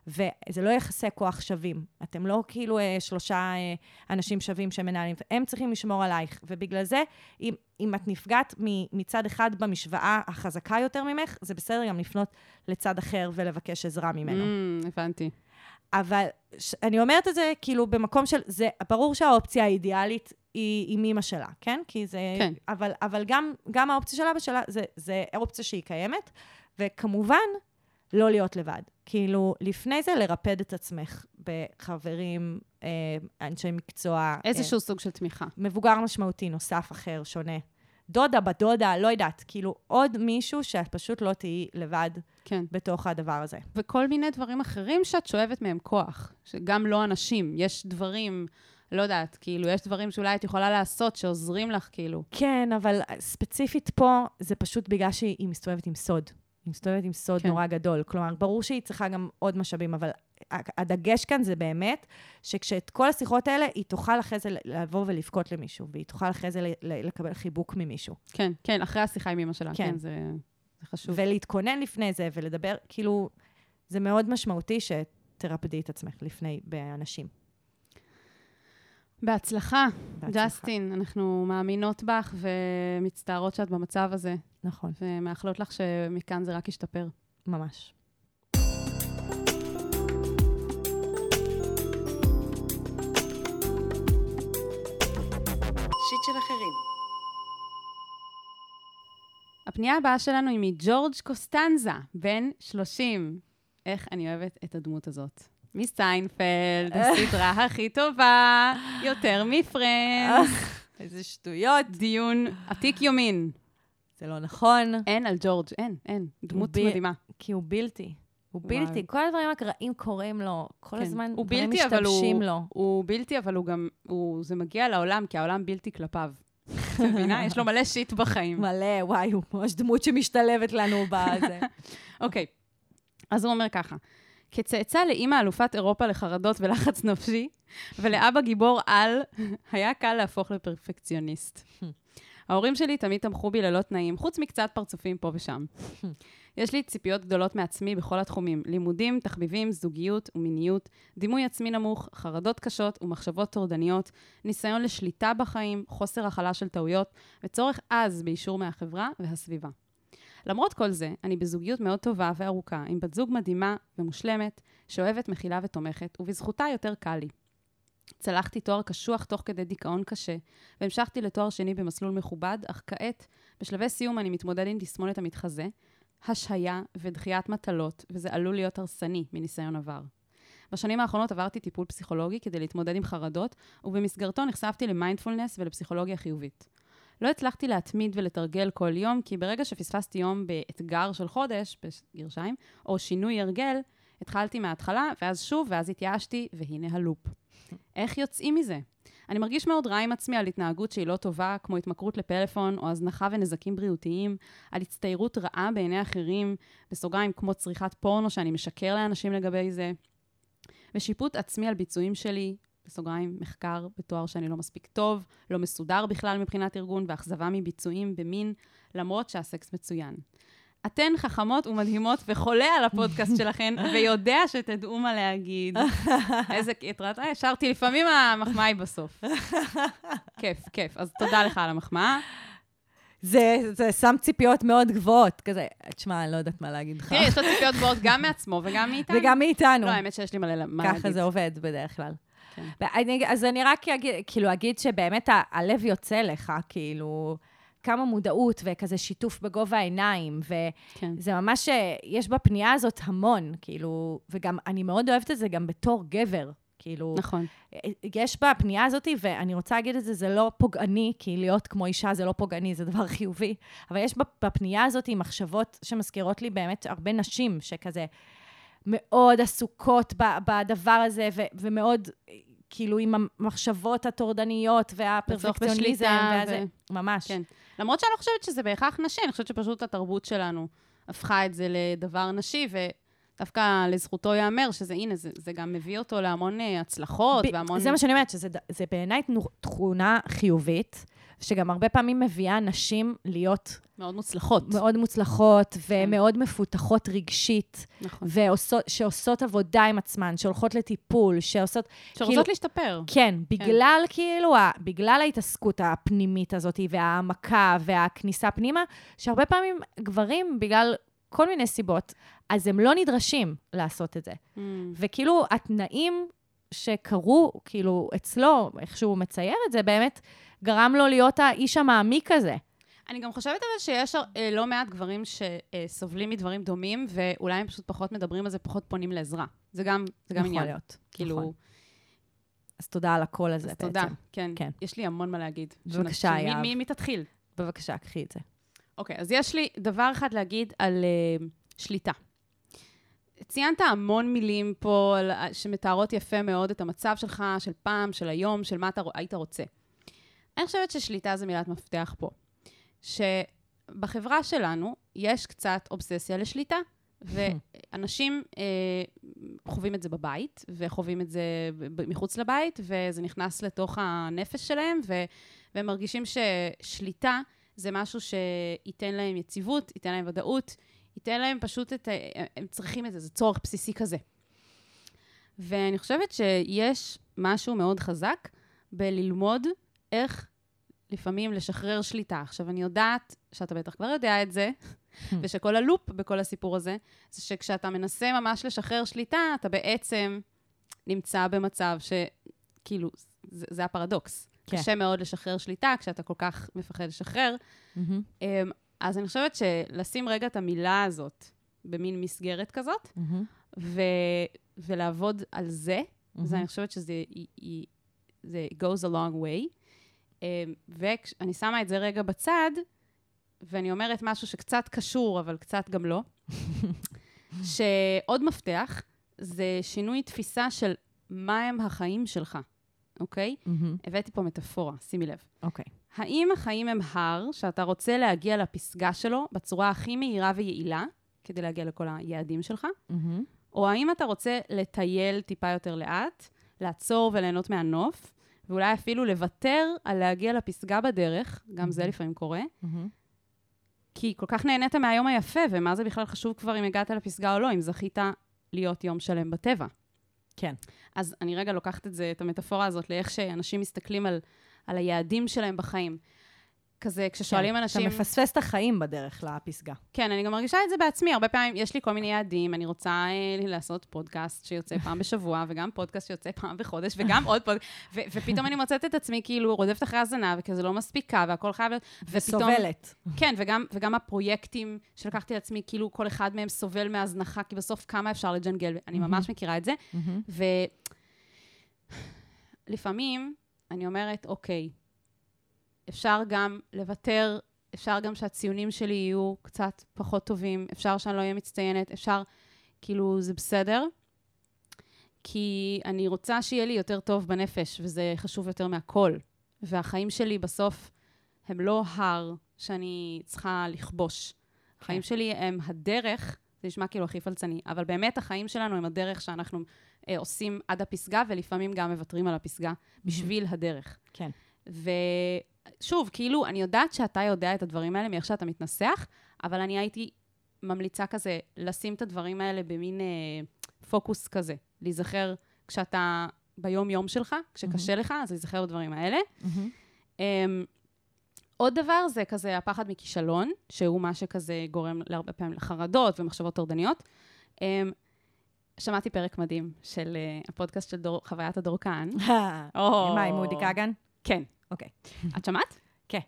וזה לא יחסי כוח שווים. אתם לא כאילו אה, שלושה אה, אנשים שווים שמנהלים, הם צריכים לשמור עלייך. ובגלל זה, אם, אם את נפגעת מצד אחד במשוואה החזקה יותר ממך, זה בסדר גם לפנות לצד אחר ולבקש עזרה ממנו. Mm, הבנתי. אבל ש- אני אומרת את זה כאילו במקום של, זה ברור שהאופציה האידיאלית היא עם אימא שלה, כן? כי זה... כן. אבל, אבל גם, גם האופציה של אבא שלה, זה, זה אופציה שהיא קיימת, וכמובן, לא להיות לבד. כאילו, לפני זה לרפד את עצמך בחברים, אה, אנשי מקצוע. איזשהו סוג של תמיכה. אה, מבוגר משמעותי נוסף אחר, שונה. דודה, בת דודה, לא יודעת. כאילו, עוד מישהו שאת פשוט לא תהיי לבד כן. בתוך הדבר הזה. וכל מיני דברים אחרים שאת שואבת מהם כוח, שגם לא אנשים. יש דברים, לא יודעת, כאילו, יש דברים שאולי את יכולה לעשות שעוזרים לך, כאילו. כן, אבל ספציפית פה, זה פשוט בגלל שהיא מסתובבת עם סוד. היא מסתובבת עם סוד כן. נורא גדול. כלומר, ברור שהיא צריכה גם עוד משאבים, אבל הדגש כאן זה באמת, שכשאת כל השיחות האלה, היא תוכל אחרי זה לבוא ולבכות למישהו, והיא תוכל אחרי זה לקבל חיבוק ממישהו. כן, כן, אחרי השיחה עם אמא שלה, כן, כן. זה, זה חשוב. ולהתכונן לפני זה, ולדבר, כאילו, זה מאוד משמעותי שתרפדי את עצמך לפני, באנשים. בהצלחה, בהצלחה. ג'סטין, אנחנו מאמינות בך ומצטערות שאת במצב הזה, נכון, ומאחלות לך שמכאן זה רק ישתפר. ממש. שיט של אחרים. הפנייה הבאה שלנו היא מג'ורג' קוסטנזה, בן 30. איך אני אוהבת את הדמות הזאת. מסיינפלד, הסדרה הכי טובה, יותר מפרנדס. איזה שטויות. דיון עתיק יומין. זה לא נכון. אין על ג'ורג', אין, אין. דמות ב- מדהימה. כי הוא בלתי. הוא. בלתי. כל הדברים הקראים קורים לו. כל כן. הזמן הוא דברים בלתי, אבל הוא, לו. הוא בלתי, אבל הוא גם, הוא, זה מגיע לעולם, כי העולם בלתי כלפיו. את מבינה? יש לו מלא שיט בחיים. מלא, וואי, הוא ממש דמות שמשתלבת לנו בזה. אוקיי, אז הוא אומר ככה, כצאצא לאימא אלופת אירופה לחרדות ולחץ נפשי, ולאבא גיבור על, היה קל להפוך לפרפקציוניסט. ההורים שלי תמיד תמכו בי ללא תנאים, חוץ מקצת פרצופים פה ושם. יש לי ציפיות גדולות מעצמי בכל התחומים, לימודים, תחביבים, זוגיות ומיניות, דימוי עצמי נמוך, חרדות קשות ומחשבות טורדניות, ניסיון לשליטה בחיים, חוסר הכלה של טעויות, וצורך עז באישור מהחברה והסביבה. למרות כל זה, אני בזוגיות מאוד טובה וארוכה, עם בת זוג מדהימה ומושלמת, שאוהבת, מכילה ותומכת, ובזכותה יותר קל לי. צלחתי תואר קשוח תוך כדי דיכאון קשה, והמשכתי לתואר שני במסלול מכובד, אך כעת, בשלבי סיום אני מתמודד עם תסמונת המתחזה, השהיה ודחיית מטלות, וזה עלול להיות הרסני מניסיון עבר. בשנים האחרונות עברתי טיפול פסיכולוגי כדי להתמודד עם חרדות, ובמסגרתו נחשפתי למיינדפולנס ולפסיכולוגיה חיובית. לא הצלחתי להתמיד ולתרגל כל יום, כי ברגע שפספסתי יום באתגר של חודש, בגרשיים, או שינוי הרגל, התחלתי מההתחלה, ואז שוב, ואז התייאשתי, והנה הלופ. איך יוצאים מזה? אני מרגיש מאוד רע עם עצמי על התנהגות שהיא לא טובה, כמו התמכרות לפלאפון, או הזנחה ונזקים בריאותיים, על הצטיירות רעה בעיני אחרים, בסוגריים כמו צריכת פורנו, שאני משקר לאנשים לגבי זה, ושיפוט עצמי על ביצועים שלי, בסוגריים, מחקר בתואר שאני לא מספיק טוב, לא מסודר בכלל מבחינת ארגון, ואכזבה מביצועים במין, למרות שהסקס מצוין. אתן חכמות ומדהימות וחולה על הפודקאסט שלכן, ויודע שתדעו מה להגיד. איזה, התרעת, השארתי, לפעמים המחמאה היא בסוף. כיף, כיף. אז תודה לך על המחמאה. זה, זה שם ציפיות מאוד גבוהות, כזה, תשמע, אני לא יודעת מה להגיד לך. תראי, יש לו ציפיות גבוהות גם מעצמו וגם מאיתנו. וגם מאיתנו. לא, האמת שיש לי מלא מה להגיד. ככה זה עובד בדרך כלל. כן. ואני, אז אני רק אגיד, כאילו, אגיד שבאמת הלב יוצא לך, כאילו, כמה מודעות וכזה שיתוף בגובה העיניים, כן. וזה ממש, אה, יש בפנייה הזאת המון, כאילו, וגם, אני מאוד אוהבת את זה גם בתור גבר. כאילו, נכון. יש בפנייה הזאת, ואני רוצה להגיד את זה, זה לא פוגעני, כי להיות כמו אישה זה לא פוגעני, זה דבר חיובי, אבל יש בפ- בפנייה הזאת מחשבות שמזכירות לי באמת הרבה נשים שכזה מאוד עסוקות בדבר הזה, ו- ומאוד, אה, כאילו, עם המחשבות הטורדניות והפרפקציוניזם. בשליטה והזה, ממש. כן. למרות שאני לא חושבת שזה בהכרח נשי, אני חושבת שפשוט התרבות שלנו הפכה את זה לדבר נשי, ודווקא לזכותו ייאמר שזה, הנה, זה, זה גם מביא אותו להמון אה, הצלחות ב- והמון... זה מה שאני אומרת, שזה זה בעיניי תכונה חיובית, שגם הרבה פעמים מביאה נשים להיות מאוד מוצלחות. מאוד מוצלחות ומאוד מפותחות רגשית, נכון. ועושות, שעושות עבודה עם עצמן, שהולכות לטיפול, שעושות... שרוצות כאילו- להשתפר. כן, בגלל כאילו, ה- בגלל ההתעסקות הפנימית הזאת, וההעמקה והכניסה פנימה, שהרבה פעמים גברים, בגלל כל מיני סיבות, אז הם לא נדרשים לעשות את זה. Mm, וכאילו, התנאים שקרו, כאילו, אצלו, איך שהוא מצייר את זה, באמת גרם לו להיות האיש המעמיק הזה. אני גם חושבת אבל שיש אה, לא מעט גברים שסובלים מדברים דומים, ואולי הם פשוט פחות מדברים על זה, פחות פונים לעזרה. זה גם, זה גם יכול עניין. להיות. כאילו, נכון. אז תודה על הקול הזה אז בעצם. תודה. כן. כן. יש לי המון מה להגיד. בבקשה, שנ- שמי- יהב. מי, מי תתחיל? בבקשה, קחי את זה. אוקיי, אז יש לי דבר אחד להגיד על uh, שליטה. ציינת המון מילים פה על, שמתארות יפה מאוד את המצב שלך, של פעם, של היום, של מה אתה היית רוצה. אני חושבת ששליטה זה מילת מפתח פה. שבחברה שלנו יש קצת אובססיה לשליטה, ואנשים אה, חווים את זה בבית, וחווים את זה מחוץ לבית, וזה נכנס לתוך הנפש שלהם, ו, והם מרגישים ששליטה זה משהו שייתן להם יציבות, ייתן להם ודאות, ייתן להם פשוט את ה... הם צריכים את זה, זה צורך בסיסי כזה. ואני חושבת שיש משהו מאוד חזק בללמוד איך לפעמים לשחרר שליטה. עכשיו, אני יודעת שאתה בטח כבר יודע את זה, ושכל הלופ בכל הסיפור הזה, זה שכשאתה מנסה ממש לשחרר שליטה, אתה בעצם נמצא במצב שכאילו, זה, זה הפרדוקס. כן. קשה מאוד לשחרר שליטה כשאתה כל כך מפחד לשחרר. אמ, אז אני חושבת שלשים רגע את המילה הזאת במין מסגרת כזאת, ו- ולעבוד על זה, זה אני חושבת שזה זה goes a long way. אמ, ואני שמה את זה רגע בצד, ואני אומרת משהו שקצת קשור, אבל קצת גם לא, שעוד מפתח זה שינוי תפיסה של מהם החיים שלך, אוקיי? הבאתי פה מטאפורה, שימי לב. אוקיי. האם החיים הם הר שאתה רוצה להגיע לפסגה שלו בצורה הכי מהירה ויעילה, כדי להגיע לכל היעדים שלך? או האם אתה רוצה לטייל טיפה יותר לאט, לעצור וליהנות מהנוף, ואולי אפילו לוותר על להגיע לפסגה בדרך, גם זה לפעמים קורה, כי כל כך נהנית מהיום היפה, ומה זה בכלל חשוב כבר אם הגעת לפסגה או לא, אם זכית להיות יום שלם בטבע. כן. אז אני רגע לוקחת את זה, את המטאפורה הזאת, לאיך שאנשים מסתכלים על, על היעדים שלהם בחיים. כזה, כששואלים כן, אנשים... אתה מפספס את החיים בדרך לפסגה. כן, אני גם מרגישה את זה בעצמי. הרבה פעמים יש לי כל מיני יעדים, אני רוצה אה, לעשות פודקאסט שיוצא פעם בשבוע, וגם פודקאסט שיוצא פעם בחודש, וגם עוד פודקאסט, ו- ופתאום אני מוצאת את עצמי כאילו רודפת אחרי הזנב, וכזה לא מספיקה, והכל חייב להיות... ופתאום- וסובלת. כן, וגם, וגם הפרויקטים שלקחתי לעצמי, כאילו כל אחד מהם סובל מהזנחה, כי בסוף כמה אפשר לג'נגל, אני ממש מכירה את זה. ולפעמים אני אומרת, אוקיי, אפשר גם לוותר, אפשר גם שהציונים שלי יהיו קצת פחות טובים, אפשר שאני לא אהיה מצטיינת, אפשר, כאילו, זה בסדר. כי אני רוצה שיהיה לי יותר טוב בנפש, וזה חשוב יותר מהכל. והחיים שלי בסוף הם לא הר שאני צריכה לכבוש. החיים שלי הם הדרך, זה נשמע כאילו הכי פלצני, אבל באמת החיים שלנו הם הדרך שאנחנו אה, עושים עד הפסגה, ולפעמים גם מוותרים על הפסגה בשביל הדרך. כן. ושוב, כאילו, אני יודעת שאתה יודע את הדברים האלה מאיך שאתה מתנסח, אבל אני הייתי ממליצה כזה לשים את הדברים האלה במין אה, פוקוס כזה, להיזכר כשאתה ביום-יום שלך, כשקשה לך, אז להיזכר בדברים האלה. Um, עוד דבר זה כזה הפחד מכישלון, שהוא מה שכזה גורם להרבה פעמים לחרדות ומחשבות טורדניות. Um, שמעתי פרק מדהים של uh, הפודקאסט של דור, חוויית הדורקן. או. מה, עם אודי כגן? כן. אוקיי. את שמעת? כן.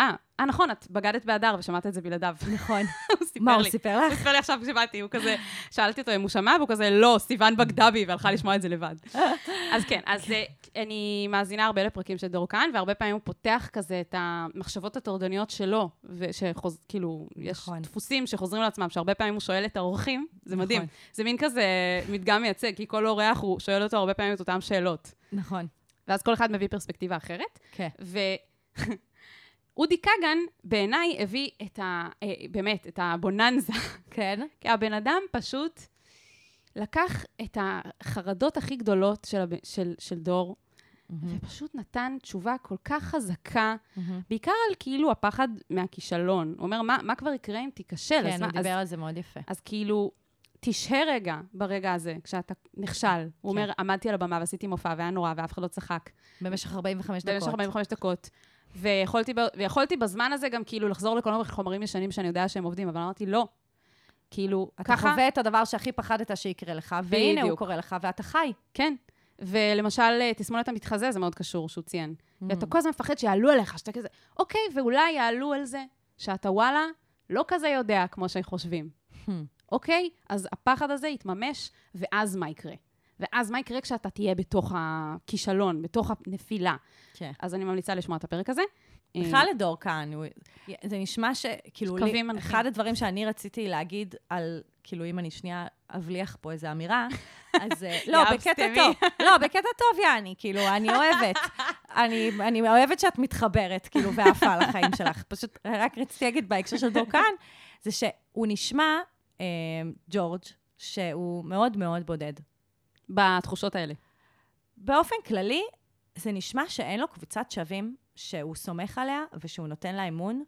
אה, אה, נכון, את בגדת בהדר ושמעת את זה בלעדיו. נכון. הוא סיפר מה, הוא לי. סיפר הוא לך? סיפר לי עכשיו כשבאתי, הוא כזה, שאלתי אותו אם הוא שמע, והוא כזה, לא, סיוון בגדה בי, והלכה לשמוע את זה לבד. אז כן, אז אה, אני מאזינה הרבה לפרקים של דורקן, והרבה פעמים הוא פותח כזה את המחשבות הטורדניות שלו, ושחוז... כאילו, יש נכון. דפוסים שחוזרים על עצמם, שהרבה פעמים הוא שואל את האורחים, זה מדהים. נכון. זה מין כזה מדגם מייצג, כי כל אורח, הוא שואל אותו הרבה פעמים את אותן שאלות. נכון. ואז כל אחד מביא פרספקטיבה אחרת. כן. ואודי כגן, בעיניי, הביא את ה... אה, באמת, את הבוננזה. כן? כי הבן אדם פשוט לקח את החרדות הכי גדולות של, הב... של, של דור, ופשוט נתן תשובה כל כך חזקה, בעיקר על כאילו הפחד מהכישלון. הוא אומר, מה, מה כבר יקרה אם תיכשל? אז כן, מה- הוא אז, דיבר על זה מאוד יפה. אז כאילו, תשהה רגע ברגע הזה, כשאתה נכשל. הוא כן. אומר, עמדתי על הבמה ועשיתי מופע, והיה נורא, ואף אחד לא צחק. במשך 45 דקות. במשך 45 דקות. ויכולתי, ויכולתי בזמן הזה גם כאילו לחזור לכל מיני חומרים ישנים שאני יודע שהם עובדים, אבל אמרתי, לא. כאילו, אתה ככה... חווה את הדבר שהכי פחדת שיקרה לך, והנה הוא בדיוק. קורה לך, ואתה חי. כן. ולמשל, אה, תסמונת המתחזה, זה מאוד קשור, שהוא ציין. Mm. ואתה כל הזמן מפחד שיעלו עליך, שאתה כזה, אוקיי, ואולי יעלו על זה שאתה וואלה, לא כזה יודע כמו שחושבים. אוקיי? אז הפחד הזה יתממש, ואז מה יקרה? ואז מה יקרה כשאתה תהיה בתוך הכישלון, בתוך הנפילה? כן. אז אני ממליצה לשמוע את הפרק הזה. אה, בכלל לדור כאן, זה נשמע ש... כאילו, יש לי. אחד הדברים שאני רציתי להגיד על, כאילו, אם אני שנייה אבליח פה איזו אמירה, אז אה, לא, בקטע. טוב. לא, בקטע טוב, יעני, כאילו, אני אוהבת. אני, אני אוהבת שאת מתחברת, כאילו, ועפה על החיים שלך. פשוט רק רציתי להגיד בהקשר של דור כאן, זה שהוא נשמע, אה, ג'ורג', שהוא מאוד מאוד בודד. בתחושות האלה. באופן כללי, זה נשמע שאין לו קבוצת שווים שהוא סומך עליה ושהוא נותן לה אמון,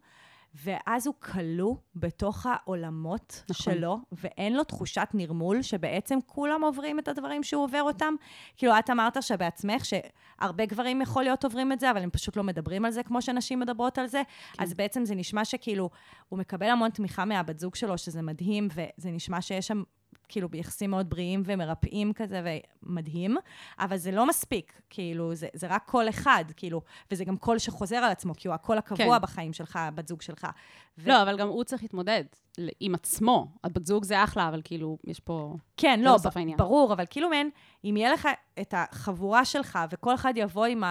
ואז הוא כלוא בתוך העולמות נכון. שלו, ואין לו תחושת נרמול, שבעצם כולם עוברים את הדברים שהוא עובר אותם. כאילו, את אמרת שבעצמך, שהרבה גברים יכול להיות עוברים את זה, אבל הם פשוט לא מדברים על זה כמו שנשים מדברות על זה. כן. אז בעצם זה נשמע שכאילו, הוא מקבל המון תמיכה מהבת זוג שלו, שזה מדהים, וזה נשמע שיש שם... כאילו ביחסים מאוד בריאים ומרפאים כזה, ומדהים, אבל זה לא מספיק, כאילו, זה, זה רק קול אחד, כאילו, וזה גם קול שחוזר על עצמו, כי הוא הקול הקבוע כן. בחיים שלך, בת זוג שלך. ו- לא, אבל גם הוא צריך להתמודד עם עצמו. הבת זוג זה אחלה, אבל כאילו, יש פה... כן, לא, ב- העניין. ברור, אבל כאילו, מן, אם יהיה לך את החבורה שלך, וכל אחד יבוא עם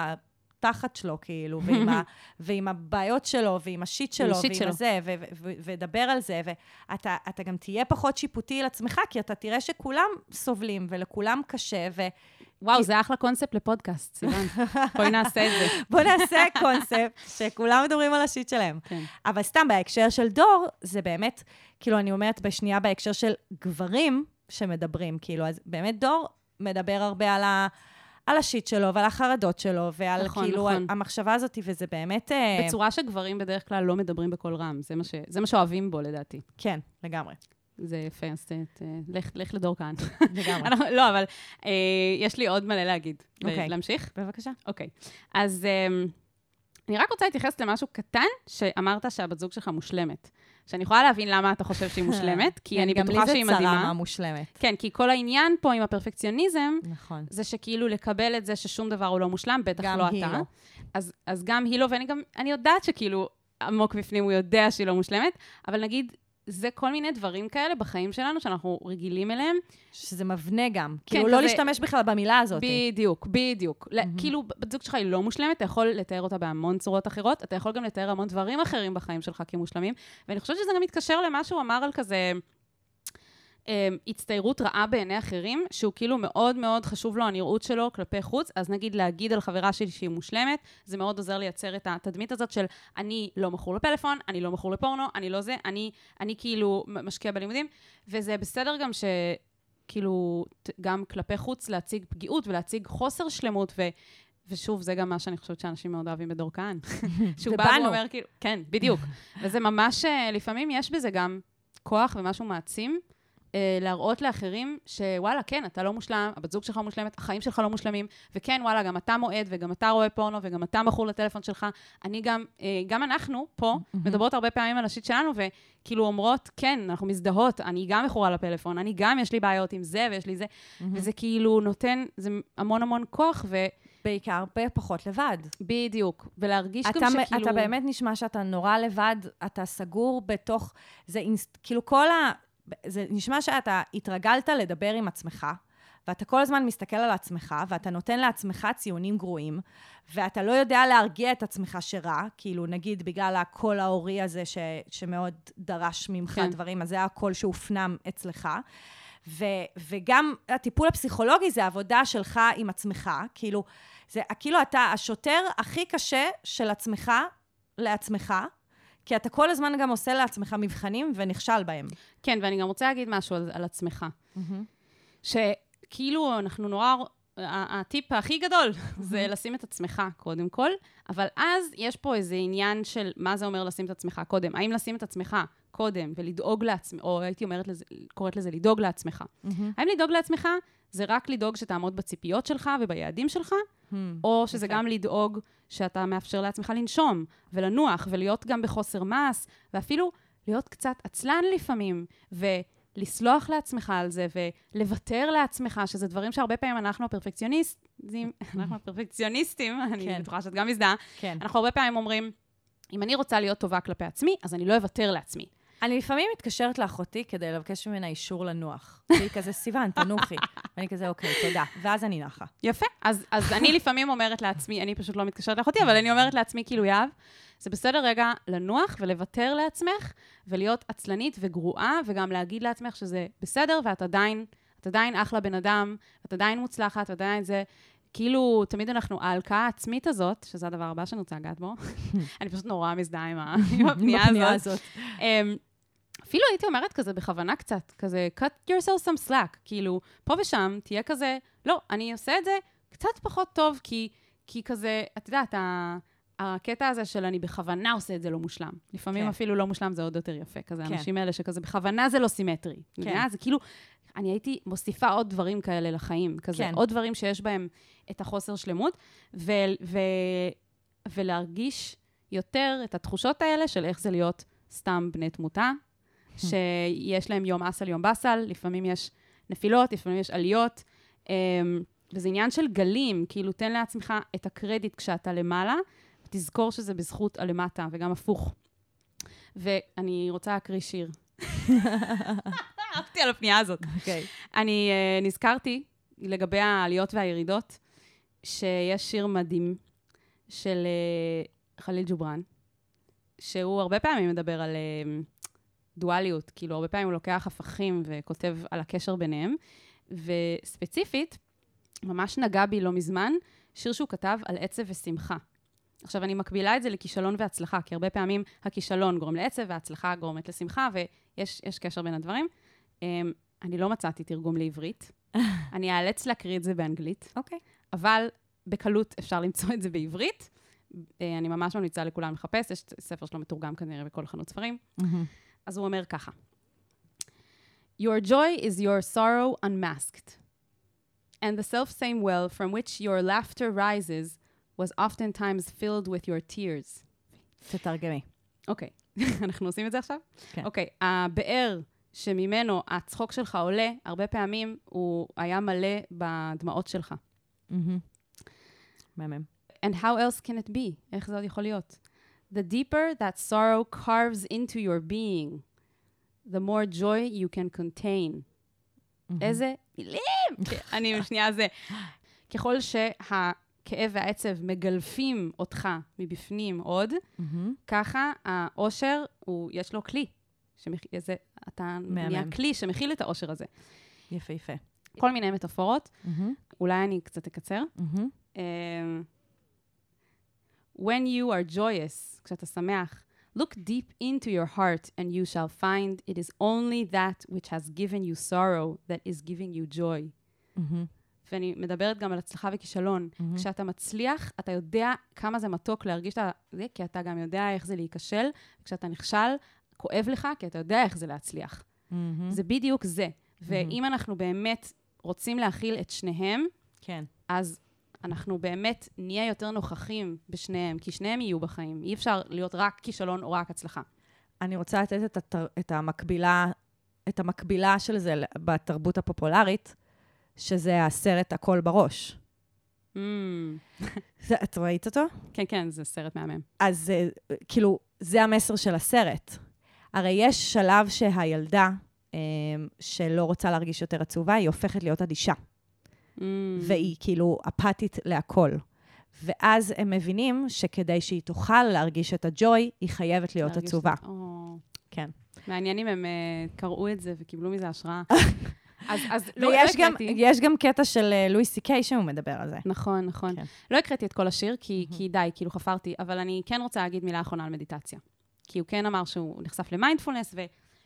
התחת שלו, כאילו, ועם, ה, ועם הבעיות שלו, ועם ה shit שלו, ועם שלו. ו- ודבר על זה, ואתה אתה גם תהיה פחות שיפוטי על עצמך, כי אתה תראה שכולם סובלים, ולכולם קשה, ו... וואו, זה אחלה קונספט לפודקאסט, סיוון. בואי נעשה את זה. בוא נעשה קונספט שכולם מדברים על השיט שלהם. כן. אבל סתם, בהקשר של דור, זה באמת, כאילו, אני אומרת בשנייה בהקשר של גברים שמדברים, כאילו, אז באמת דור מדבר הרבה על, ה, על השיט שלו ועל החרדות שלו, ועל נכון, כאילו נכון. המחשבה הזאת, וזה באמת... אה, בצורה שגברים בדרך כלל לא מדברים בקול רם, זה מה, ש... זה מה שאוהבים בו, לדעתי. כן, לגמרי. זה יפה, אז. לך, לך לדור כאן. לגמרי. לא, אבל אה, יש לי עוד מלא להגיד. אוקיי. להמשיך? בבקשה. אוקיי. אז אה, אני רק רוצה להתייחס למשהו קטן, שאמרת שהבת זוג שלך מושלמת. שאני יכולה להבין למה אתה חושב שהיא מושלמת, כי אני בטוחה שהיא גם לי זה צרה מדהימה. מהמושלמת. כן, כי כל העניין פה עם הפרפקציוניזם, נכון. זה שכאילו לקבל את זה ששום דבר הוא לא מושלם, בטח גם לא היא אתה. לא. אז, אז גם היא לא, ואני גם, אני יודעת שכאילו עמוק בפנים הוא יודע שהיא לא מושלמת, אבל נגיד, זה כל מיני דברים כאלה בחיים שלנו שאנחנו רגילים אליהם. שזה מבנה גם. כן, כאילו, לא כזה- להשתמש בכלל במילה הזאת. בדיוק, בדיוק. Mm-hmm. כאילו, בת זוג שלך היא לא מושלמת, אתה יכול לתאר אותה בהמון צורות אחרות, אתה יכול גם לתאר המון דברים אחרים בחיים שלך כמושלמים, ואני חושבת שזה גם מתקשר למה שהוא אמר על כזה... אה, הצטיירות רעה בעיני אחרים, שהוא כאילו מאוד מאוד חשוב לו הנראות שלו כלפי חוץ, אז נגיד להגיד על חברה שלי שהיא מושלמת, זה מאוד עוזר לייצר את התדמית הזאת של אני לא מכור לפלאפון, אני לא מכור לפורנו, אני לא זה, אני, אני כאילו משקיע בלימודים, וזה בסדר גם ש... כאילו, גם כלפי חוץ להציג פגיעות ולהציג חוסר שלמות, ו... ושוב, זה גם מה שאני חושבת שאנשים מאוד אוהבים בדור כהן. שהוא בא. ואומר, כאילו, כן, בדיוק. וזה ממש, אה, לפעמים יש בזה גם כוח ומשהו מעצים, להראות לאחרים שוואלה, כן, אתה לא מושלם, הבת זוג שלך מושלמת, החיים שלך לא מושלמים, וכן, וואלה, גם אתה מועד, וגם אתה רואה פורנו, וגם אתה מכור לטלפון שלך. אני גם, אה, גם אנחנו פה, מדברות הרבה פעמים על השיט שלנו, וכאילו אומרות, כן, אנחנו מזדהות, אני גם מכורה לפלאפון, אני גם, יש לי בעיות עם זה, ויש לי זה, וזה כאילו נותן, זה המון המון כוח, בעיקר הרבה פחות לבד. ובדיוק, ולהרגיש אתה, גם שכאילו... אתה באמת נשמע שאתה נורא לבד, אתה סגור בתוך... זה אינסט... כאילו כל ה... זה נשמע שאתה התרגלת לדבר עם עצמך, ואתה כל הזמן מסתכל על עצמך, ואתה נותן לעצמך ציונים גרועים, ואתה לא יודע להרגיע את עצמך שרע, כאילו נגיד בגלל הקול ההורי הזה ש... שמאוד דרש ממך כן. דברים, אז זה הקול שהופנם אצלך. ו, וגם הטיפול הפסיכולוגי זה עבודה שלך עם עצמך, כאילו, זה כאילו אתה השוטר הכי קשה של עצמך לעצמך, כי אתה כל הזמן גם עושה לעצמך מבחנים ונכשל בהם. כן, ואני גם רוצה להגיד משהו על, על עצמך. שכאילו אנחנו נורא... הטיפ הכי גדול זה לשים את עצמך קודם כל, אבל אז יש פה איזה עניין של מה זה אומר לשים את עצמך קודם. האם לשים את עצמך קודם ולדאוג לעצמך, או הייתי אומרת לזה, קוראת לזה לדאוג לעצמך. האם לדאוג לעצמך זה רק לדאוג שתעמוד בציפיות שלך וביעדים שלך, או שזה יפה. גם לדאוג שאתה מאפשר לעצמך לנשום ולנוח ולהיות גם בחוסר מעש, ואפילו להיות קצת עצלן לפעמים, ולסלוח לעצמך על זה, ולוותר לעצמך, שזה דברים שהרבה פעמים אנחנו הפרפקציוניסטים, אנחנו הפרפקציוניסטים, אני כן. בטוחה שאת גם מזדהה, כן. אנחנו הרבה פעמים אומרים, אם אני רוצה להיות טובה כלפי עצמי, אז אני לא אוותר לעצמי. אני לפעמים מתקשרת לאחותי כדי לבקש ממנה אישור לנוח. והיא כזה, סיוון, תנוחי. ואני כזה, אוקיי, תודה. ואז אני נחה. יפה. אז, אז אני לפעמים אומרת לעצמי, אני פשוט לא מתקשרת לאחותי, אבל אני אומרת לעצמי, כאילו, יהב, זה בסדר רגע לנוח ולוותר לעצמך, ולהיות עצלנית וגרועה, וגם להגיד לעצמך שזה בסדר, ואת עדיין, את עדיין אחלה בן אדם, את עדיין מוצלחת, את עדיין זה... כאילו, תמיד אנחנו, ההלקאה העצמית הזאת, שזה הדבר הבא שאני רוצה לגעת בו, אני פשוט נורא מזדהה עם, הפנייה הזאת. אפילו הייתי אומרת כזה בכוונה קצת, כזה cut yourself some slack, כאילו, פה ושם תהיה כזה, לא, אני עושה את זה קצת פחות טוב, כי, כי כזה, את יודעת, הקטע הזה של אני בכוונה עושה את זה לא מושלם. לפעמים כן. אפילו לא מושלם זה עוד יותר יפה, כזה, כן. האנשים האלה שכזה בכוונה זה לא סימטרי. כן. זה כאילו, אני הייתי מוסיפה עוד דברים כאלה לחיים, כזה, כן. עוד דברים שיש בהם את החוסר שלמות, ו- ו- ולהרגיש יותר את התחושות האלה של איך זה להיות סתם בני תמותה, שיש להם יום אסל, יום באסל, לפעמים יש נפילות, לפעמים יש עליות, אמ, וזה עניין של גלים, כאילו, תן לעצמך את הקרדיט כשאתה למעלה, ותזכור שזה בזכות הלמטה, וגם הפוך. ואני רוצה להקריא שיר. אהבתי על הפנייה הזאת. אוקיי. אני uh, נזכרתי לגבי העליות והירידות, שיש שיר מדהים של uh, חליל ג'ובראן, שהוא הרבה פעמים מדבר על uh, דואליות, כאילו הרבה פעמים הוא לוקח הפכים וכותב על הקשר ביניהם, וספציפית, ממש נגע בי לא מזמן, שיר שהוא כתב על עצב ושמחה. עכשיו, אני מקבילה את זה לכישלון והצלחה, כי הרבה פעמים הכישלון גורם לעצב וההצלחה גורמת לשמחה, ויש יש קשר בין הדברים. Um, אני לא מצאתי תרגום לעברית. אני אאלץ להקריא את זה באנגלית, אוקיי. אבל בקלות אפשר למצוא את זה בעברית. אה, אני ממש ממליצה לכולם לחפש, יש ספר שלו מתורגם כנראה בכל חנות ספרים. אז הוא אומר ככה: Your joy is your sorrow unmasked, and the self-same well from which your laughter rises was oftentimes filled with your tears. תתרגמי. אוקיי, אנחנו עושים את זה עכשיו? כן. אוקיי, הבאר שממנו הצחוק שלך עולה, הרבה פעמים הוא היה מלא בדמעות שלך. מהמם. And how else can it be? איך זה עוד יכול להיות? The deeper that sorrow carves into your being, the more joy you can contain. איזה מילים! אני שנייה זה. ככל שהכאב והעצב מגלפים אותך מבפנים עוד, מהמם. ככה האושר, יש לו כלי. שמכ... אתה. נהיה כלי שמכיל את האושר הזה. יפה, יפה. כל מיני מטאפורות, מהמם, אולי אני קצת אקצר. מהמם. When you are joyous, כשאתה שמח, look deep into your heart and you shall find it is only that which has given you sorrow that is giving you joy. מהמם. ואני מדברת גם על הצלחה וכישלון. מהמם. כשאתה מצליח, אתה יודע כמה זה מתוק להרגיש את זה, כי אתה גם יודע איך זה להיכשל. כשאתה נכשל, כואב לך, כי אתה יודע איך זה להצליח. מהמם. זה בדיוק זה. ואם אנחנו באמת רוצים להכיל את שניהם, כן. אז אנחנו באמת נהיה יותר נוכחים בשניהם, כי שניהם יהיו בחיים. אי אפשר להיות רק כישלון או רק הצלחה. אני רוצה לתת את, התר... את המקבילה, את המקבילה של זה בתרבות הפופולרית, שזה הסרט הכל בראש. Mm, זה, את ראית אותו? כן, כן, זה סרט מהמם. אז אה, כאילו, זה המסר של הסרט. הרי יש שלב שהילדה, אה, שלא רוצה להרגיש יותר עצובה, היא הופכת להיות אדישה. Mm, והיא כאילו אפתית להכל. ואז הם מבינים שכדי שהיא תוכל להרגיש את הג'וי, היא חייבת להיות עצובה. את- או, כן. מעניין אם הם אה, קראו את זה וקיבלו מזה השראה. אז, אז לא, ויש הקראתי. יש גם קטע של אה, לואי סי קיי שהוא מדבר על זה. נכון, נכון. כן. לא הקראתי את כל השיר, כי, כי די, כאילו חפרתי, אבל אני כן רוצה להגיד מילה אחרונה על מדיטציה. כי הוא כן אמר שהוא נחשף למיינדפולנס,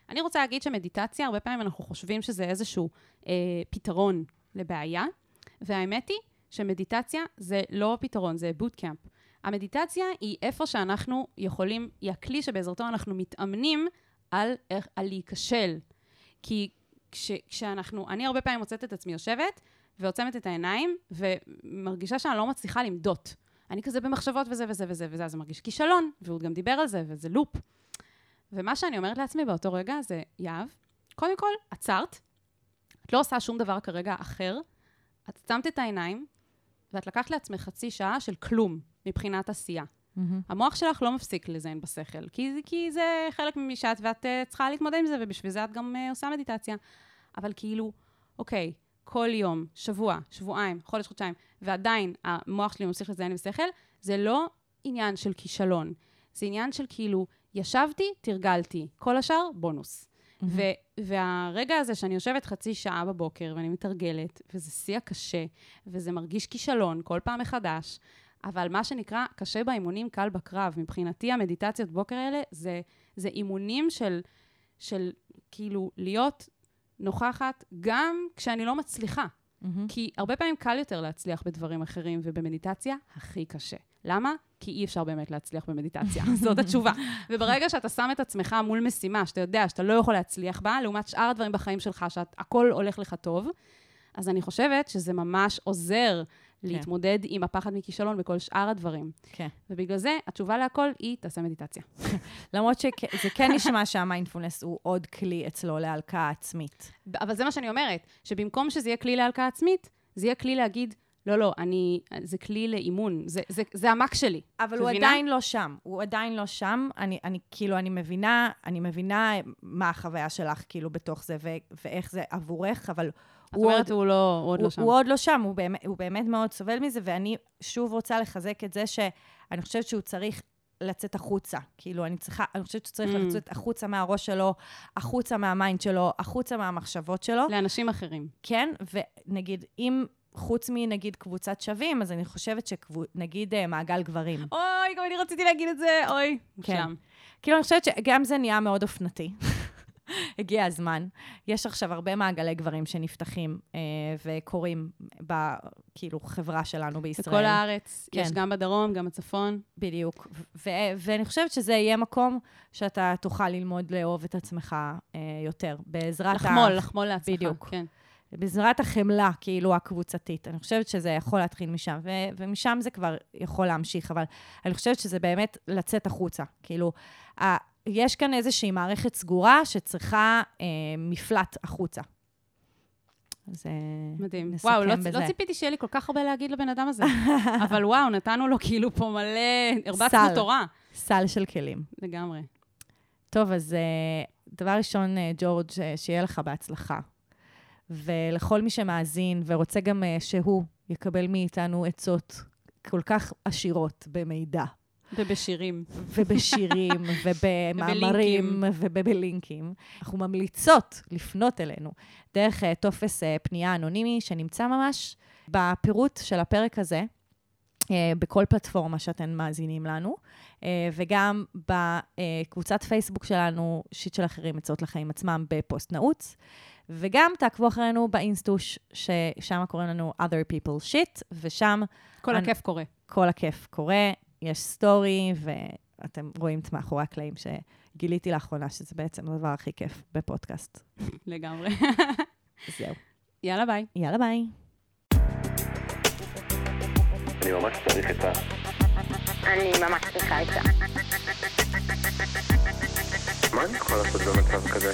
ואני רוצה להגיד שמדיטציה, הרבה פעמים אנחנו חושבים שזה איזשהו אה, פתרון לבעיה, והאמת היא שמדיטציה זה לא פתרון, זה בוטקאמפ. המדיטציה היא איפה שאנחנו יכולים, היא הכלי שבעזרתו אנחנו מתאמנים על, על להיכשל. כי כש, כשאנחנו, אני הרבה פעמים מוצאת את עצמי יושבת, ועוצמת את העיניים, ומרגישה שאני לא מצליחה למדות. אני כזה במחשבות וזה וזה וזה וזה, אז זה מרגיש כישלון, והוא גם דיבר על זה, וזה לופ. ומה שאני אומרת לעצמי באותו רגע זה, יהב, קודם כל, עצרת, את לא עושה שום דבר כרגע אחר, את שמת את העיניים, ואת לקחת לעצמך חצי שעה של כלום מבחינת עשייה. המוח שלך לא מפסיק לזיין בשכל, כי, כי זה חלק ממי שאת, ואת uh, צריכה להתמודד עם זה, ובשביל זה את גם uh, עושה מדיטציה. אבל כאילו, אוקיי, כל יום, שבוע, שבועיים, חודש, חודשיים, ועדיין המוח שלי ממשיך לזיין בשכל, זה לא עניין של כישלון. זה עניין של כאילו, ישבתי, תרגלתי, כל השאר, בונוס. ו- והרגע הזה שאני יושבת חצי שעה בבוקר ואני מתרגלת, וזה שיא הקשה, וזה מרגיש כישלון כל פעם מחדש, אבל מה שנקרא, קשה באימונים, קל בקרב. מבחינתי, המדיטציות בוקר האלה זה, זה אימונים של, של כאילו להיות נוכחת גם כשאני לא מצליחה. כי הרבה פעמים קל יותר להצליח בדברים אחרים, ובמדיטציה הכי קשה. למה? כי אי אפשר באמת להצליח במדיטציה. זאת התשובה. וברגע שאתה שם את עצמך מול משימה, שאתה יודע שאתה לא יכול להצליח בה, לעומת שאר הדברים בחיים שלך, שהכל הולך לך טוב, אז אני חושבת שזה ממש עוזר להתמודד עם הפחד מכישלון בכל שאר הדברים. כן. ובגלל זה, התשובה להכל היא, תעשה מדיטציה. למרות שזה כן נשמע שהמיינדפולנס הוא עוד כלי אצלו להלקאה עצמית. אבל זה מה שאני אומרת, שבמקום שזה יהיה כלי להלקאה עצמית, זה יהיה כלי להגיד, לא, לא, אני, זה כלי לאימון, זה, זה, זה המק שלי. אבל הוא מבינה? עדיין לא שם. הוא עדיין לא שם. אני, אני כאילו, אני מבינה, אני מבינה מה החוויה שלך, כאילו, בתוך זה, ו- ואיך זה עבורך, אבל את הוא אומרת, עוד, הוא לא, הוא עוד הוא, לא שם. הוא עוד לא שם, הוא באמת, הוא באמת מאוד סובל מזה, ואני שוב רוצה לחזק את זה שאני חושבת שהוא צריך לצאת החוצה. כאילו, אני צריכה, אני חושבת שהוא צריך Mm. לצאת החוצה מהראש שלו, החוצה מה mind שלו, החוצה מהמחשבות שלו. לאנשים אחרים. כן, ונגיד, אם חוץ מנגיד קבוצת שווים, אז אני חושבת שנגיד מעגל גברים. אוי, גם אני רציתי להגיד את זה, אוי. כן. מושלם. כאילו, אני חושבת שגם זה נהיה מאוד אופנתי. הגיע הזמן. יש עכשיו הרבה מעגלי גברים שנפתחים אה, וקורים בכאילו חברה שלנו בישראל. בכל הארץ, כן. יש גם בדרום, גם בצפון. בדיוק. ו- ואני חושבת שזה יהיה מקום שאתה תוכל ללמוד לאהוב את עצמך אה, יותר, בעזרת לחמול, לחמול לעצמך. בדיוק. כן. בעזרת החמלה, כאילו, הקבוצתית. אני חושבת שזה יכול להתחיל משם, ו- ומשם זה כבר יכול להמשיך, אבל אני חושבת שזה באמת לצאת החוצה. כאילו, ה- יש כאן איזושהי מערכת סגורה שצריכה אה, מפלט החוצה. אז אה, מדהים. נסכם וואו, לא, בזה. לא ציפיתי שיהיה לי כל כך הרבה להגיד לבן אדם הזה. אבל וואו, נתנו לו כאילו פה מלא, הרבצנו. תורה. סל של כלים. לגמרי. טוב, אז אה, דבר ראשון, אה, ג'ורג', שיהיה לך בהצלחה. ולכל מי שמאזין ורוצה גם אה, שהוא יקבל מאיתנו עצות כל כך עשירות במידע, ובשירים. ובשירים, ובמאמרים, ובלינקים. אנחנו ממליצות לפנות אלינו דרך אה, טופס אה, פנייה אנונימי שנמצא ממש בפירוט של הפרק הזה, אה, בכל פלטפורמה שאתם מאזינים לנו, אה, וגם בקבוצת פייסבוק שלנו, שיט של אחרים, עצות לחיים עצמם, בפוסט נעוץ. וגם תעקבו אחרינו באינסטוש, ששם קוראים לנו other people shit, ושם כל אני- הכיף קורה. כל הכיף קורה, יש סטורי, ואתם רואים את מאחורי הקלעים שגיליתי לאחרונה, שזה בעצם הדבר הכי כיף בפודקאסט. לגמרי. זהו. יאללה, ביי. יאללה ביי. אני ממש צריך את ה... אני ממש צריכה עצה. מה אני יכול לעשות במצב כזה?